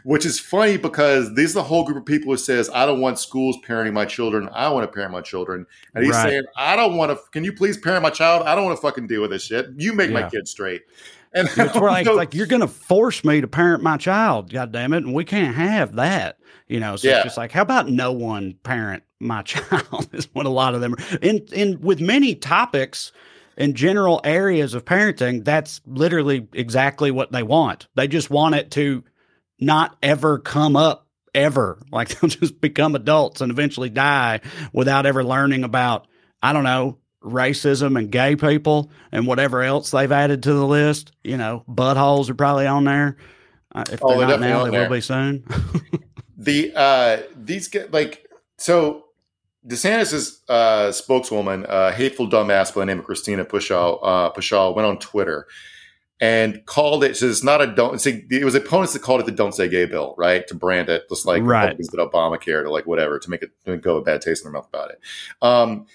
Which is funny because this is the whole group of people who says, I don't want schools parenting my children. I want to parent my children. And he's Right. saying, I don't want to, can you please parent my child? I don't want to fucking deal with this shit. You make my Yeah. kids straight. And It's like, like you're gonna force me to parent my child, god damn it, and we can't have that. You know, so Yeah. it's just like, how about no one parent my child? is what a lot of them are. In in with many topics in general areas of parenting, that's literally exactly what they want. They just want it to not ever come up ever. Like they'll just become adults and eventually die without ever learning about, I don't know, racism and gay people and whatever else they've added to the list. You know, buttholes are probably on there. Uh, if Oh, they're they're not now, they will be soon. the uh these get like so DeSantis' uh spokeswoman, uh hateful dumbass by the name of Christina Pushaw uh Pushaw went on Twitter and called it says it's not a don't see it was opponents that called it the don't say gay bill, right? To brand it just like Right. Republicans did Obamacare to like whatever to make it to go a bad taste in their mouth about it. Um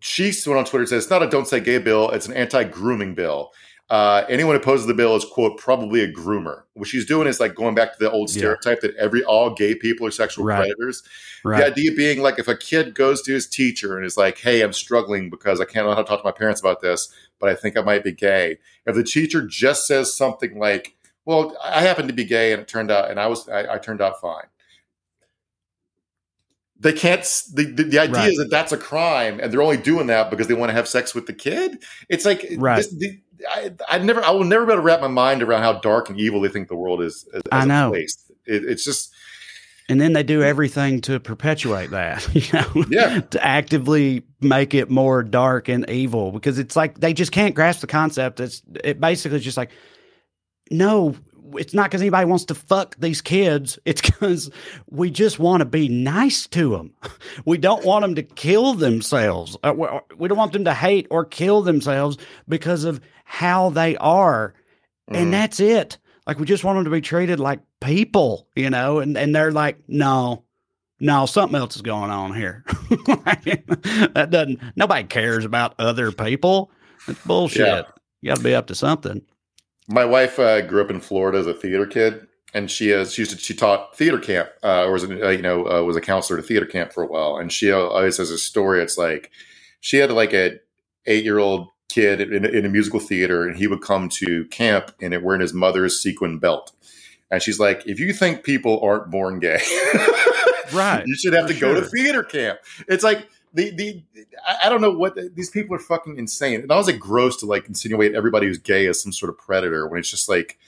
she went on Twitter and says it's not a don't say gay bill, it's an anti-grooming bill. Uh, anyone who opposes the bill is quote probably a groomer. What she's doing is like going back to the old Yeah. stereotype that every all gay people are sexual Right. predators. right. The idea being like if a kid goes to his teacher and is like, "Hey, I'm struggling because I can't know how to talk to my parents about this, but I think I might be gay." If the teacher just says something like, "Well, I happen to be gay and it turned out, and I was, I, I turned out fine," they can't. The, the, the idea Right. is that that's a crime, and they're only doing that because they want to have sex with the kid. It's like Right. This, the, I, I never, I will never be able to wrap my mind around how dark and evil they think the world is. As, I as a know. place. It, it's just. and then they do everything to perpetuate that, you know, Yeah. to actively make it more dark and evil because it's like they just can't grasp the concept. It's it basically just like, no, it's not because anybody wants to fuck these kids. It's because we just want to be nice to them. We don't want them to kill themselves. Uh, we- We don't want them to hate or kill themselves because of how they are mm. and that's it. Like we just want them to be treated like people, you know, and, and they're like, no, no, something else is going on here. that doesn't nobody cares about other people. It's bullshit. Yeah. You gotta be up to something. My wife uh, grew up in Florida as a theater kid, and she has she used to, she taught theater camp, uh, or was a, uh, you know uh, was a counselor at a theater camp for a while. And she always has a story. It's like she had like a eight year old kid in, in a musical theater, and he would come to camp and it wearing his mother's sequin belt. And she's like, if you think people aren't born gay, Right. you should have to go to theater camp. It's like the the I, don't know what these people are fucking insane. And I was like gross to like insinuate everybody who's gay as some sort of predator when it's just like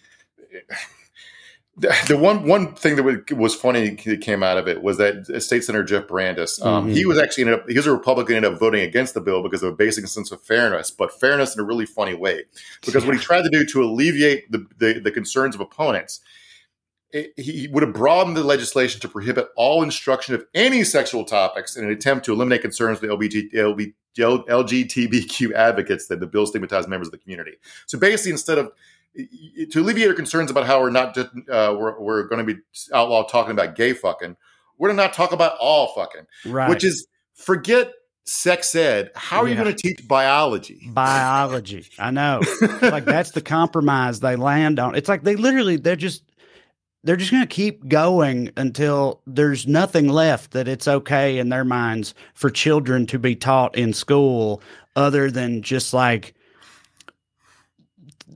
the, the one one thing that was- funny that came out of it was that State Senator Jeff Brandes, um, Mhm. he was actually ended up he was a Republican ended up voting against the bill because of a basic sense of fairness, but fairness in a really funny way. Because what he tried to do to alleviate the the, the concerns of opponents it- he would have broadened the legislation to prohibit all instruction of any sexual topics in an attempt to eliminate concerns with LBG, LB, LGBTQ advocates that the bill stigmatized members of the community. So basically, instead of to alleviate our concerns about how we're not just uh, we're, we're going to be outlaw talking about gay fucking, we're going to not talk about all fucking, Right. which is forget sex ed. How are you going to teach biology? biology. I know. like that's the compromise they land on. It's like they literally they're just they're just going to keep going until there's nothing left that it's okay in their minds for children to be taught in school other than just like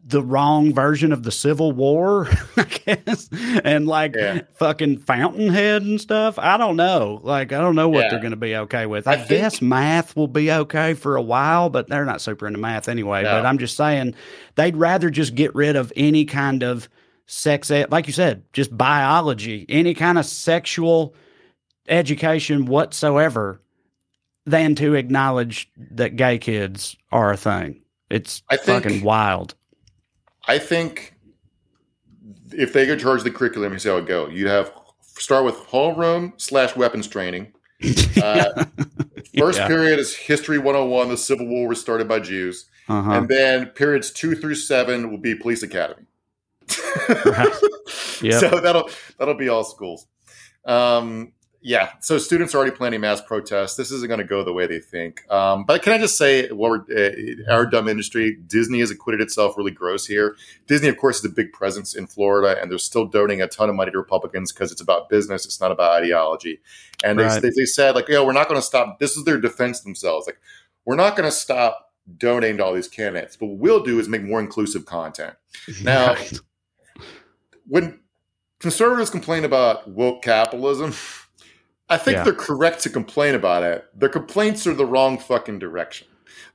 the wrong version of the Civil War, I guess, and like Yeah. fucking Fountainhead and stuff. I don't know. Like, I don't know what Yeah. they're going to be okay with. I, I think- guess math will be okay for a while, but they're not super into math anyway. No. But I'm just saying they'd rather just get rid of any kind of sex ed, like you said, just biology, any kind of sexual education whatsoever, than to acknowledge that gay kids are a thing. It's I think- fucking wild. I think if they could charge the curriculum, you see how it go. You have start with homeroom slash weapons training. Uh, First Yeah. period is history 101. The Civil War was started by Jews, Uh-huh. and then periods two through seven will be police academy. Right. Yep. So that'll that'll be all schools. Um, yeah, so students are already planning mass protests. This isn't going to go the way they think. Um, but can I just say, what we're, uh, our dumb industry, Disney has acquitted itself really gross here. Disney, of course, is a big presence in Florida, and they're still donating a ton of money to Republicans because it's about business. It's not about ideology. And Right. they, they, they said, like, yeah, we're not going to stop. This is their defense themselves. Like, we're not going to stop donating to all these candidates. But what we'll do is make more inclusive content. Now, Right. When conservatives complain about woke capitalism, I think Yeah. they're correct to complain about it. Their complaints are the wrong fucking direction.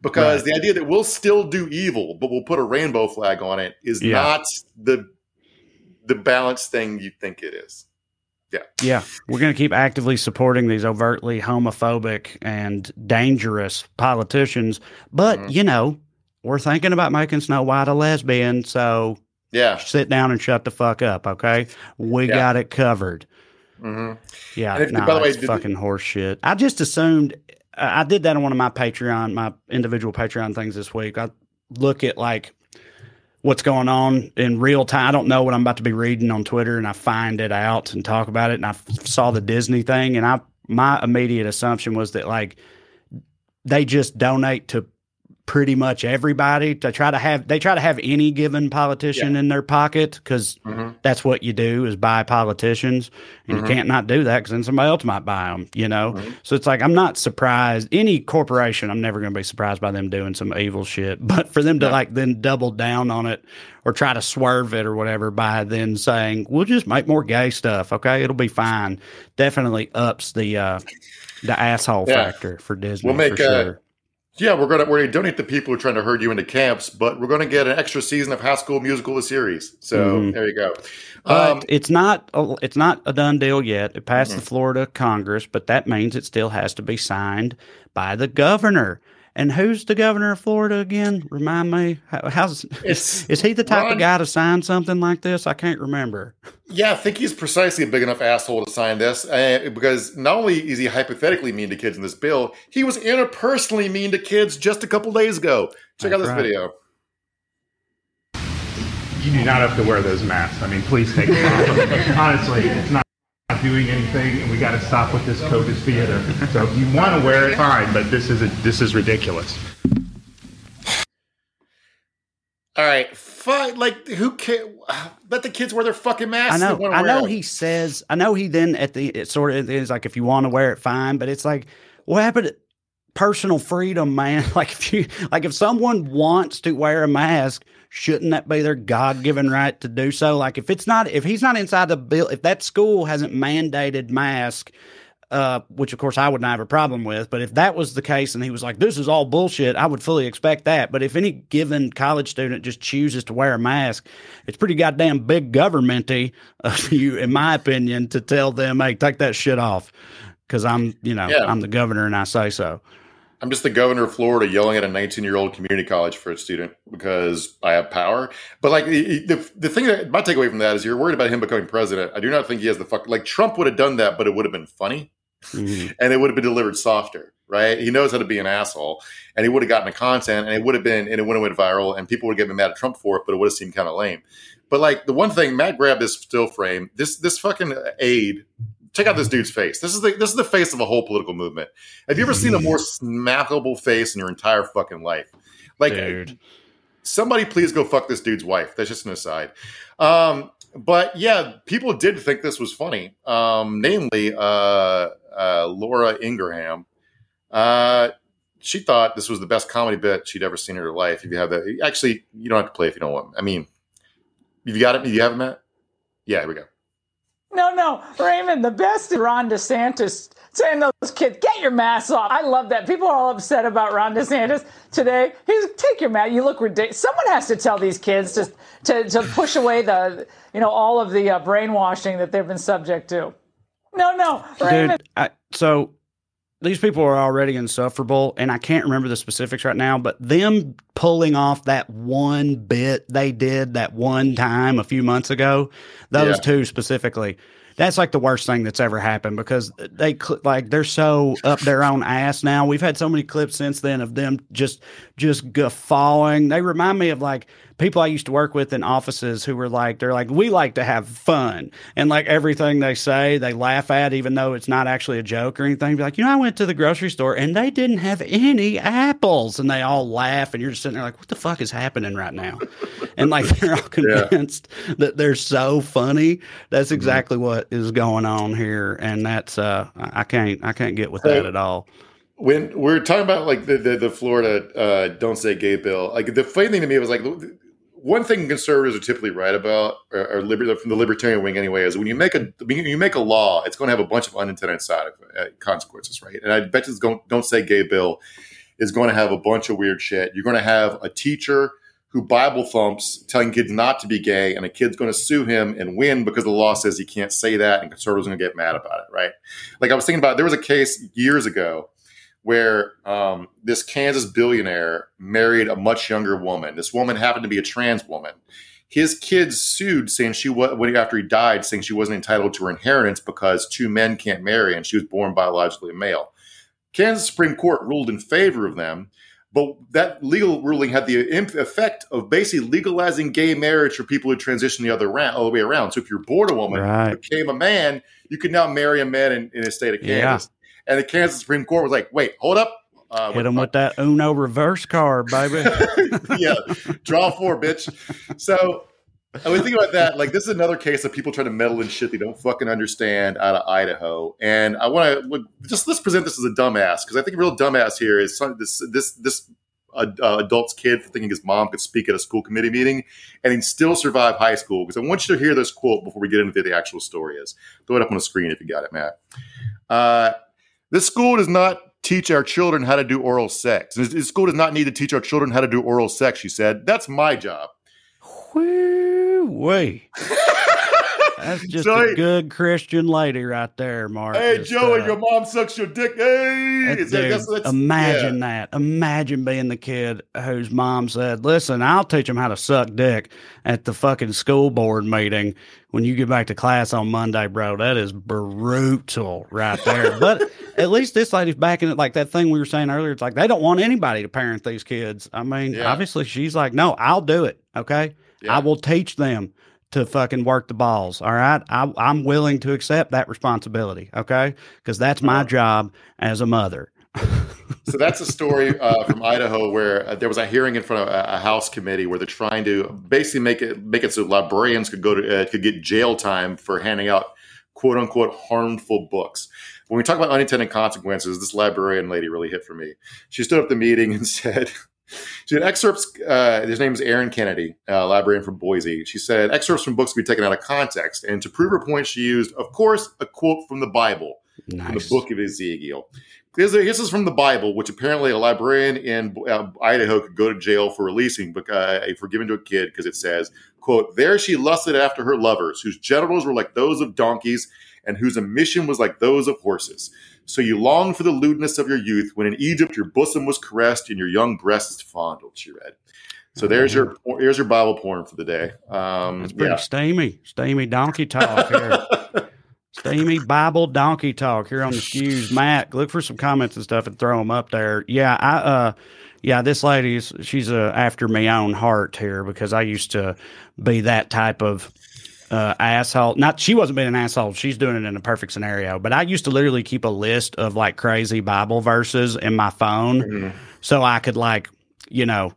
Because Right. the idea that we'll still do evil, but we'll put a rainbow flag on it is Yeah. not the the balanced thing you think it is. Yeah, Yeah. we're going to keep actively supporting these overtly homophobic and dangerous politicians. But, Mhm. you know, we're thinking about making Snow White a lesbian. So Yeah. sit down and shut the fuck up, okay? We Yeah. got it covered. hmm Yeah, And if- nah, by the way, fucking horse shit. I just assumed I I did that on one of my Patreon, my individual Patreon things this week. I look at like what's going on in real time. I don't know what I'm about to be reading on Twitter, and I find it out and talk about it. And I f- saw the Disney thing, and I my immediate assumption was that like they just donate to pretty much everybody to try to have they try to have any given politician in their pocket because hmm that's what you do is buy politicians and Mhm. you can't not do that because then somebody else might buy them you know Mhm. so it's like i'm not surprised any corporation i'm never going to be surprised by them doing some evil shit but for them to Yeah. like then double down on it or try to swerve it or whatever by then saying we'll just make more gay stuff okay it'll be fine definitely ups the uh the asshole Yeah. factor for disney We'll make, for uh, sure Yeah, we're gonna we're gonna donate to people who are trying to herd you into camps, but we're gonna get an extra season of High School Musical the series. So Mhm. there you go. But Um, it's not a, it's not a done deal yet. It passed Mhm. the Florida Congress, but that means it still has to be signed by the governor. And who's the governor of Florida again? Remind me. How, how's It's is, is he the type Ron- of guy to sign something like this? I can't remember. Yeah, I think he's precisely a big enough asshole to sign this uh, because not only is he hypothetically mean to kids in this bill, he was interpersonally mean to kids just a couple days ago. Check out this right. video. you do not have to wear those masks. I mean, please take them off. Honestly, it's not not doing anything, and we got to stop with this COVID theater. So if you want to wear it, fine, but this is a, this is ridiculous. All right, fine. Like, who cares? Let the kids wear their fucking masks. I know. I know. them. He says. I know. He then at the it sort of is like if you want to wear it, fine. But it's like what happened? to Personal freedom, man. Like if you like if someone wants to wear a mask, shouldn't that be their God given right to do so? Like if it's not, if he's not inside the bill, if that school hasn't mandated mask. Uh, which of course I would not have a problem with, but if that was the case and he was like, "This is all bullshit," I would fully expect that. But if any given college student just chooses to wear a mask, it's pretty goddamn big governmenty of you, in my opinion, to tell them, "Hey, take that shit off," because I'm, you know, Yeah. I'm the governor and I say so. I'm just the governor of Florida yelling at a 19 year old community college for a student because I have power. But like the, the, the thing that my takeaway from that is you're worried about him becoming president. I do not think he has the fuck. Like Trump would have done that, but it would have been funny Mhm. and it would have been delivered softer, right? He knows how to be an asshole and he would have gotten the content and it would have been, and it would have went viral and people would have gotten mad at Trump for it, but it would have seemed kind of lame. But like the one thing, Matt grabbed this still frame. This this fucking aide. Check out this dude's face. This is the this is the face of a whole political movement. Have you ever seen a more smackable face in your entire fucking life? Like, Dude. somebody please go fuck this dude's wife. That's just an aside. Um, but yeah, people did think this was funny. Um, namely, uh, uh, Laura Ingraham. Uh, she thought this was the best comedy bit she'd ever seen in her life. If you have that, actually, you don't have to play if you don't want. I mean, you got it. You have it, Matt. Yeah, here we go. No, no, Raymond, the best is Ron DeSantis saying those kids, get your masks off. I love that. People are all upset about Ron DeSantis today. He's take your mask. You look ridiculous. Someone has to tell these kids to, to, to push away the, you know, all of the uh, brainwashing that they've been subject to. No, no, Raymond. Dude, I, so these people are already insufferable, and I can't remember the specifics right now, but them pulling off that one bit they did that one time a few months ago, those Yeah. two specifically, that's like the worst thing that's ever happened because they cl- like they're so up their own ass now. We've had so many clips since then of them just just guffawing. They remind me of like people I used to work with in offices who were like, they're like, we like to have fun. And like everything they say, they laugh at, even though it's not actually a joke or anything. Be like, you know, I went to the grocery store and they didn't have any apples. And they all laugh. And you're just sitting there like, what the fuck is happening right now? and like they're all convinced yeah. that they're so funny. That's mm-hmm. exactly mm-hmm. what is going on here. And that's, uh, I can't, I can't get with that at all when we're talking about like the the, the Florida uh, "Don't Say Gay" bill, like the funny thing to me was like one thing conservatives are typically right about, or, or liber- from the libertarian wing anyway, is when you make a when you make a law, it's going to have a bunch of unintended side uh, consequences, right? And I bet this "Don't, don't Say Gay" bill is going to have a bunch of weird shit. You're going to have a teacher who Bible thumps telling kids not to be gay, and a kid's going to sue him and win because the law says he can't say that, and conservatives are going to get mad about it, right? Like I was thinking about, there was a case years ago where um, this Kansas billionaire married a much younger woman. This woman happened to be a trans woman. His kids sued, saying she was after he died, saying she wasn't entitled to her inheritance because two men can't marry, and she was born biologically a male. Kansas Supreme Court ruled in favor of them, but that legal ruling had the effect of basically legalizing gay marriage for people who transition the other round, all the way around. So if you're born a woman, right. became a man, you could now marry a man in, in the state of Kansas. Yeah. And the Kansas Supreme Court was like, wait, hold up. Uh, Hit him with that Uno reverse card, baby. yeah, draw four, bitch. So I was thinking about that. Like, this is another case of people trying to meddle in shit they don't fucking understand out of Idaho. And I want to just let's present this as a dumbass because I think a real dumbass here is some, this this this uh, uh, adult's kid for thinking his mom could speak at a school committee meeting and he'd still survive high school. Because I want you to hear this quote before we get into the actual story. Is throw it up on the screen if you got it, Matt. Uh, this school does not teach our children how to do oral sex. This school does not need to teach our children how to do oral sex, she said. That's my job. Wee. That's just so, a good Christian lady right there, Mark. Hey, Joey, uh, your mom sucks your dick. Hey, that, that's, that's, imagine yeah. that. Imagine being the kid whose mom said, "Listen, I'll teach them how to suck dick at the fucking school board meeting when you get back to class on Monday, bro." That is brutal right there. but at least this lady's backing it, like that thing we were saying earlier. It's like they don't want anybody to parent these kids. I mean, yeah. obviously, she's like, "No, I'll do it. Okay, yeah. I will teach them." To fucking work the balls. All right. I, I'm willing to accept that responsibility. Okay. Because that's my job as a mother. so that's a story uh, from Idaho where uh, there was a hearing in front of a, a, House committee where they're trying to basically make it make it so librarians could go to uh, could get jail time for handing out quote unquote harmful books. When we talk about unintended consequences, this librarian lady really hit for me. She stood up the meeting and said, she had excerpts. Uh, his name is Aaron Kennedy, uh, librarian from Boise. She said excerpts from books can be taken out of context, and to prove her point, she used, of course, a quote from the Bible, nice. from the book of Ezekiel. This, this is from the Bible, which apparently a librarian in uh, Idaho could go to jail for releasing, uh, for giving to a kid because it says, "quote There she lusted after her lovers, whose genitals were like those of donkeys, and whose emission was like those of horses." So you long for the lewdness of your youth, when in Egypt your bosom was caressed and your young breasts fondled. She read. So there's your there's your Bible porn for the day. Um, It's pretty yeah. steamy, steamy donkey talk here. steamy Bible donkey talk here on the skews. Matt, look for some comments and stuff and throw them up there. Yeah, I uh, yeah, this lady's she's uh, after my own heart here because I used to be that type of uh, asshole. Not she wasn't being an asshole. She's doing it in a perfect scenario. But I used to literally keep a list of like crazy Bible verses in my phone, mm-hmm. so I could like you know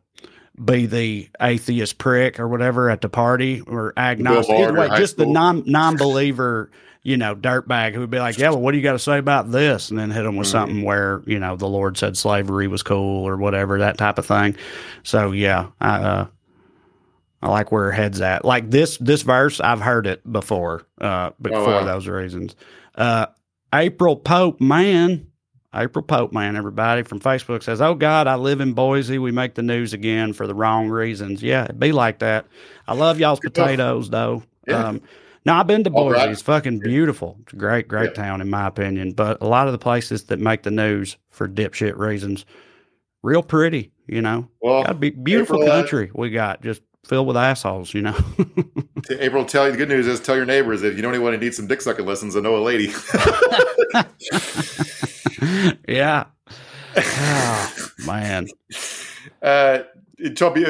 be the atheist prick or whatever at the party or agnostic. Either way, just school. the non non believer. You know, dirtbag who would be like, "Yeah, well, what do you got to say about this?" And then hit them with mm-hmm. something where you know the Lord said slavery was cool or whatever that type of thing. So yeah, I uh, I like where her head's at. Like this this verse, I've heard it before, uh, but oh, for wow. those reasons. Uh, April Pope, man, April Pope, man, everybody from Facebook says, "Oh God, I live in Boise. We make the news again for the wrong reasons." Yeah, it'd be like that. I love y'all's potatoes, though. Yeah. Um, now I've been to Boise. Right. It's fucking beautiful. It's a great, great yeah. town in my opinion. But a lot of the places that make the news for dipshit reasons, real pretty. You know, well, be beautiful April, uh, country we got. Just filled with assholes, you know. April, tell you the good news is tell your neighbors if you know anyone who needs some dick sucking lessons, I know a lady. yeah. Oh, man. Uh, Trump, uh,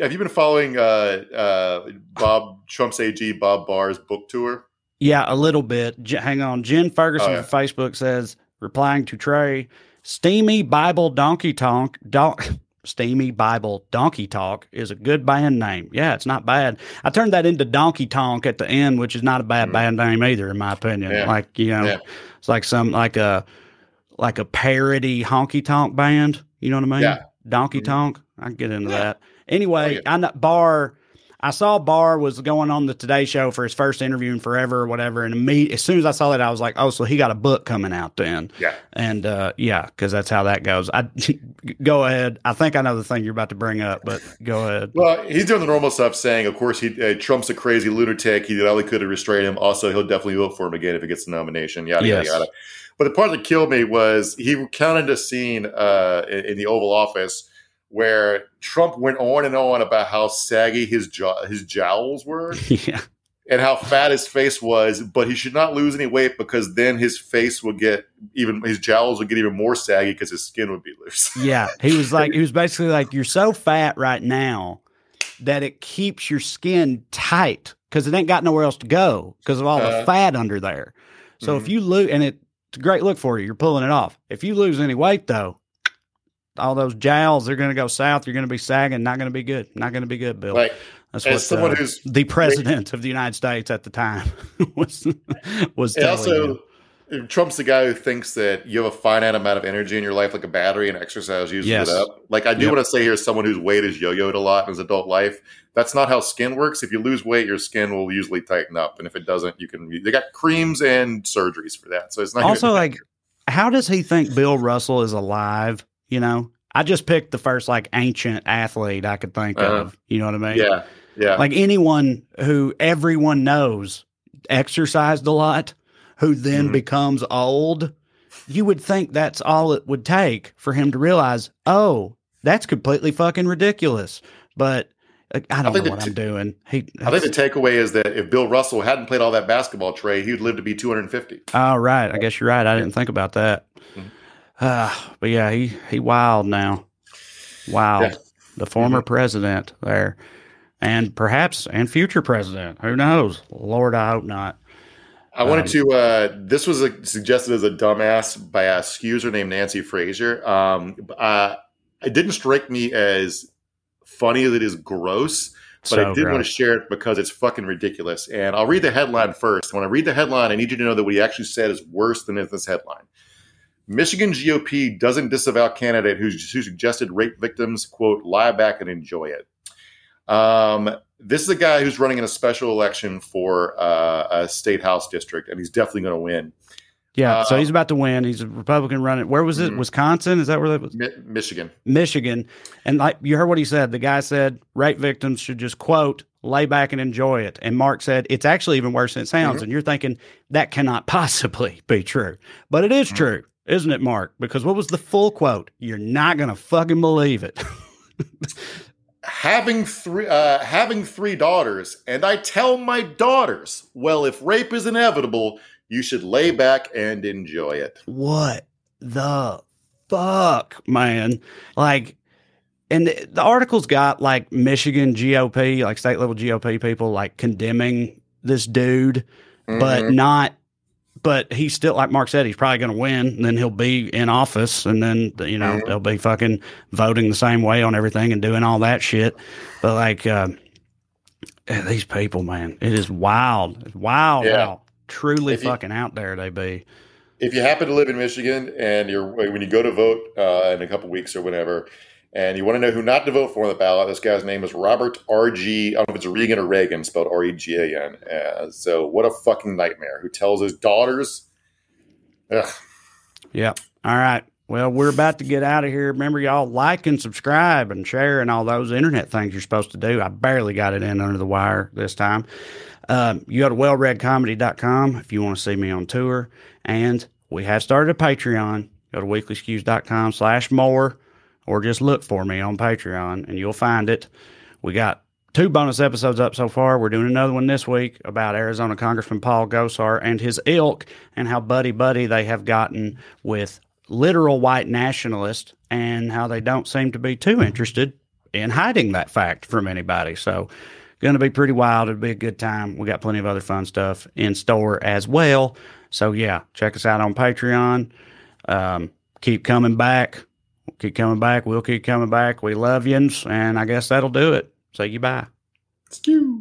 have you been following uh, uh, Bob Trump's AG Bob Barr's book tour? Yeah, a little bit. J- hang on. Jen Ferguson Oh, yeah. from Facebook says, replying to Trae, Steamy Bible Donkey tonk. don- Steamy Bible Donkey Talk is a good band name. Yeah, it's not bad. I turned that into Donkey Tonk at the end, which is not a bad band name either, in my opinion. Mm. Yeah. Like you know, Yeah. it's like some like a like a parody honky tonk band. You know what I mean? Yeah. Mm-hmm. Donkey Tonk. I can get into that. Anyway, Okay. I know Barr. I saw Barr was going on the Today Show for his first interview in forever or whatever, and imme- as soon as I saw that, I was like, "Oh, so he got a book coming out then?" Yeah. And uh, yeah, because that's how that goes. I go ahead. I think I know the thing you're about to bring up, but go ahead. Well, he's doing the normal stuff, saying, of course, he uh, Trump's a crazy lunatic. He did all he could to restrain him. Also, he'll definitely vote for him again if he gets the nomination. Yada Yes. yada yada. But the part that killed me was he recounted a scene uh, in, in the Oval Office where Trump went on and on about how saggy his jaw, his jowls were yeah. and how fat his face was, but he should not lose any weight because then his face would get even his jowls would get even more saggy because his skin would be loose. Yeah, he was like, he was basically like, you're so fat right now that it keeps your skin tight because it ain't got nowhere else to go because of all the Uh-huh. fat under there. So if you lose, and it's a great look for you, you're pulling it off. If you lose any weight though, all those jowls they're going to go south. You're going to be sagging. Not going to be good. Not going to be good, Bill. Like, That's as what someone uh, who's- the president of the United States at the time was was also, you. Trump's the guy who thinks that you have a finite amount of energy in your life, like a battery, and exercise uses Yes. it up. Like I do Yep. want to say here, someone whose weight is yo-yoed a lot in his adult life. That's not how skin works. If you lose weight, your skin will usually tighten up, and if it doesn't, you can. They got creams and surgeries for that, so it's not also like how does he think bill russell is alive you know i just picked the first like ancient athlete i could think Uh-huh. of you know what i mean yeah, yeah. like anyone who everyone knows exercised a lot who then Mhm. becomes old you would think that's all it would take for him to realize oh that's completely fucking ridiculous but i don't think know what t- i'm doing he I think the takeaway is that if Bill Russell hadn't played all that basketball, Trae, he'd live to be 250. Oh, right. I guess you're right. I didn't think about that. Uh, but yeah, he he wild now. Wild. Yeah. The former Mm-hmm. president there. And perhaps and future president. Who knows? Lord, I hope not. I wanted Um, to. Uh, this was a, suggested as a dumbass by a scuser named Nancy Frazier. Um, uh, it didn't strike me as funny as it is gross, but I So did want to share it because it's fucking ridiculous. And I'll read the headline first. When I read the headline, I need you to know that what he actually said is worse than this headline. Michigan GOP doesn't disavow candidate who, who suggested rape victims quote lie back and enjoy it. Um, this is a guy who's running in a special election for uh, a state house district, and he's definitely going to win. Yeah, so Uh, he's about to win. He's a Republican running. Where was it? Mhm. Wisconsin? Is that where that was? Mi- Michigan. Michigan. And like you heard what he said. The guy said rape victims should just quote lay back and enjoy it. And Mark said it's actually even worse than it sounds. Mhm. And you're thinking that cannot possibly be true, but it is true, isn't it, Mark? Because what was the full quote? You're not gonna fucking believe it. having three uh, having three daughters, and I tell my daughters, well, if rape is inevitable, you should lay back and enjoy it. what the fuck, man? Like, and the, the article's got like Michigan GOP, like state level GOP people, like condemning this dude, but Mhm. not. But he's still, like Mark said, he's probably going to win. And then he'll be in office, and then you know Mhm. they'll be fucking voting the same way on everything and doing all that shit. But like uh, eh, these people, man, it is wild, It's wild, Yeah. how truly If you- fucking out there they be. if you happen to live in Michigan and you're when you go to vote uh, in a couple weeks or whatever, and you want to know who not to vote for on the ballot, this guy's name is Robert R G. I don't know if it's Regan or Reagan, spelled R E G A N. Uh, so what a fucking nightmare! Who tells his daughters? Ugh. Yep. All right. Well, we're about to get out of here. Remember, y'all like and subscribe and share and all those internet things you're supposed to do. I barely got it in under the wire this time. Um, you go to wellredcomedy.com if you want to see me on tour. And we have started a Patreon. Go to weeklyskews.com slash more or just look for me on Patreon and you'll find it. We got two bonus episodes up so far. We're doing another one this week about Arizona Congressman Paul Gosar and his ilk and how buddy buddy they have gotten with literal white nationalists and how they don't seem to be too interested in hiding that fact from anybody. So, going to be pretty wild. It'll be a good time. We got plenty of other fun stuff in store as well. So, yeah, check us out on Patreon. Um, keep coming back keep coming back. We'll keep coming back. We love yins, and I guess that'll do it. Say goodbye. Skew.